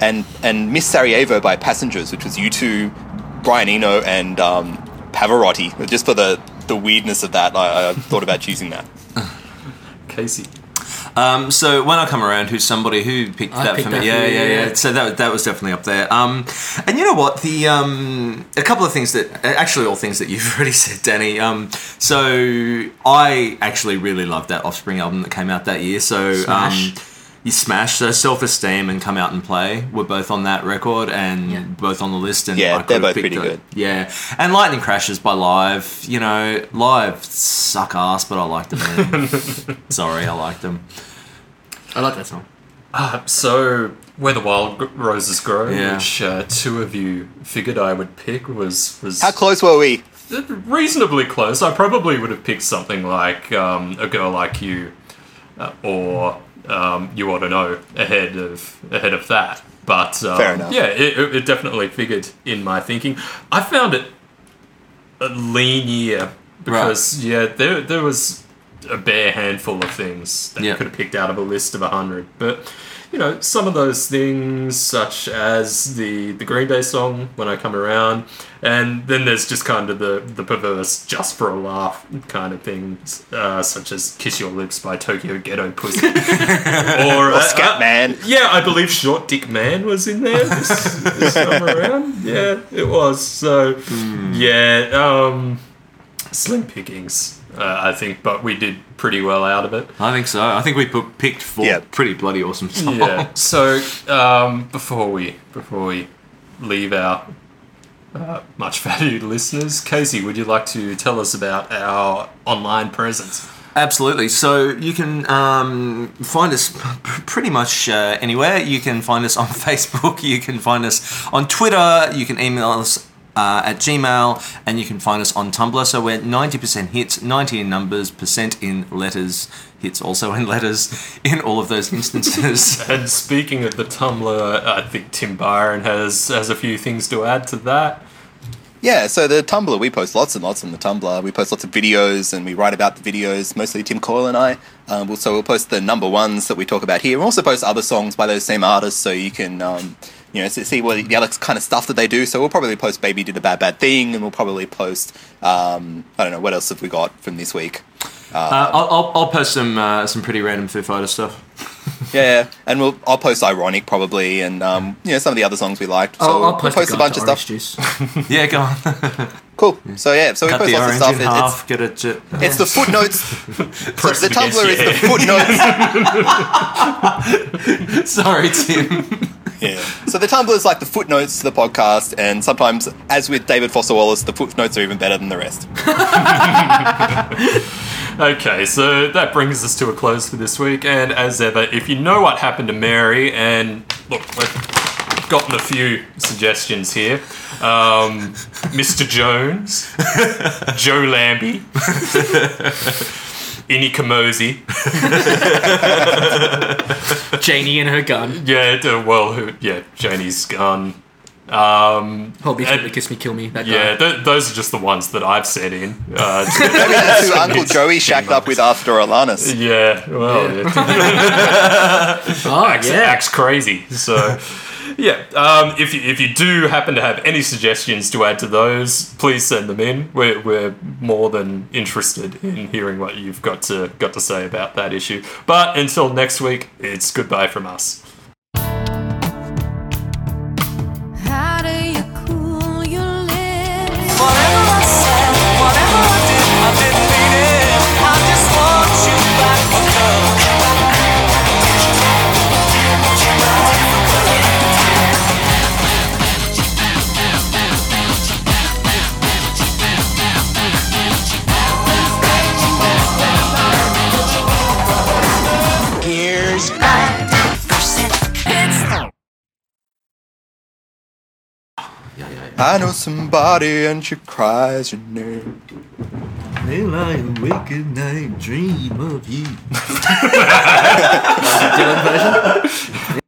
and and Miss Sarajevo by Passengers, which was U2, Brian Eno, and um, Pavarotti. Just for the, the weirdness of that, I, I thought about choosing that. (laughs) Casey. Um, so when I come around, who's somebody who picked I that picked for me? that Yeah, for you, yeah, yeah. yeah. So that that was definitely up there. Um, and you know what? The um, a couple of things that actually all things that you've (laughs) already said, Danny. Um, so I actually really loved that Offspring album that came out that year. So Smash. um, you smash. So self esteem and come out and play were both on that record and Yeah. both on the list. And Yeah, I they're both pretty it. good. Yeah, and Lightning Crashes by Live. You know, Live suck ass, but I liked them. (laughs) Sorry, I liked them. I like that song. Uh, so, Where the Wild Roses Grow, Yeah. which uh, two of you figured I would pick, was was How close were we? reasonably close. I probably would have picked something like um, A Girl Like You uh, or um, You Ought to Know ahead of ahead of that. But um, Fair enough. yeah, it, it- it definitely figured in my thinking. I found it a lean year because yeah, there there was a bare handful of things that Yeah. you could have picked out of a list of a hundred, but. You know, some of those things, such as the the Green Day song "When I Come Around," and then there's just kind of the the perverse, just for a laugh kind of things, uh, such as "Kiss Your Lips" by Tokyo Ghetto Pussy, (laughs) or uh, Scat Man. yeah, I believe Short Dick Man was in there this, this time (laughs) around. Yeah, it was. So, yeah, um, slim pickings, uh, I think, but we did pretty well out of it. I think so. I think we put, picked four Yeah. pretty bloody awesome songs. Yeah. (laughs) So, um, before we before we leave our uh, much valued listeners, Casey, would you like to tell us about our online presence? Absolutely. So you can um, find us p- (laughs) pretty much uh, anywhere. You can find us on (laughs) Facebook. You can find us on Twitter. You can email us. Uh, at Gmail, and you can find us on Tumblr. So we're 90% hits, 90 in numbers, percent in letters, hits also in letters (laughs) in all of those instances. (laughs) And speaking of the Tumblr, I think Tim Byron has has a few things to add to that. Yeah, so the Tumblr, we post lots and lots on the Tumblr. We post lots of videos and we write about the videos, mostly Tim Coyle and I. Um, we'll- so we'll post the number ones that we talk about here. We'll also post other songs by those same artists so you can, um, you know, see what the other kind of stuff that they do. So we'll probably post Baby Did a Bad Bad Thing and we'll probably post, um, I don't know, what else have we got from this week? Uh, I'll, I'll, I'll post some uh, some pretty random Foo Fighter stuff. (laughs) Yeah, and we'll I'll post Ironic probably and, um, you know, some of the other songs we liked. So I'll, we'll I'll post, post a, bunch of stuff. (laughs) Yeah, go on. (laughs) Cool. So yeah, so we Cut post lots of stuff. in It- half. Get it. To, It's, it's the footnotes. (laughs) so the Tumblr is the footnotes. (laughs) sorry, Tim. Yeah. So the Tumblr is like the footnotes to the podcast, and sometimes, as with David Foster Wallace, the footnotes are even better than the rest. (laughs) Okay, so that brings us to a close for this week. And as ever, if you know what happened to Mary, and look, we've gotten a few suggestions here. Um, Mr. Jones, Joe Lambie, Ini Kamoze, Janie and her gun. yeah, well, who, yeah, Janie's gun. Um, Hold me, and- flip kiss me, kill me. That yeah, guy. th- those are just the ones that I've set in. Uh, (laughs) Maybe that's who Uncle Joey shacked up with after Alanis. yeah, well, yeah. (laughs) Oh, acts, yeah. acts crazy. So, yeah, um, if you, if you do happen to have any suggestions to add to those, please send them in. We're, we're more than interested in hearing what you've got to got to say about that issue. But until next week, it's goodbye from us. I know somebody and she cries your name. They lie awake at night, dream of you. (laughs) Dylan version.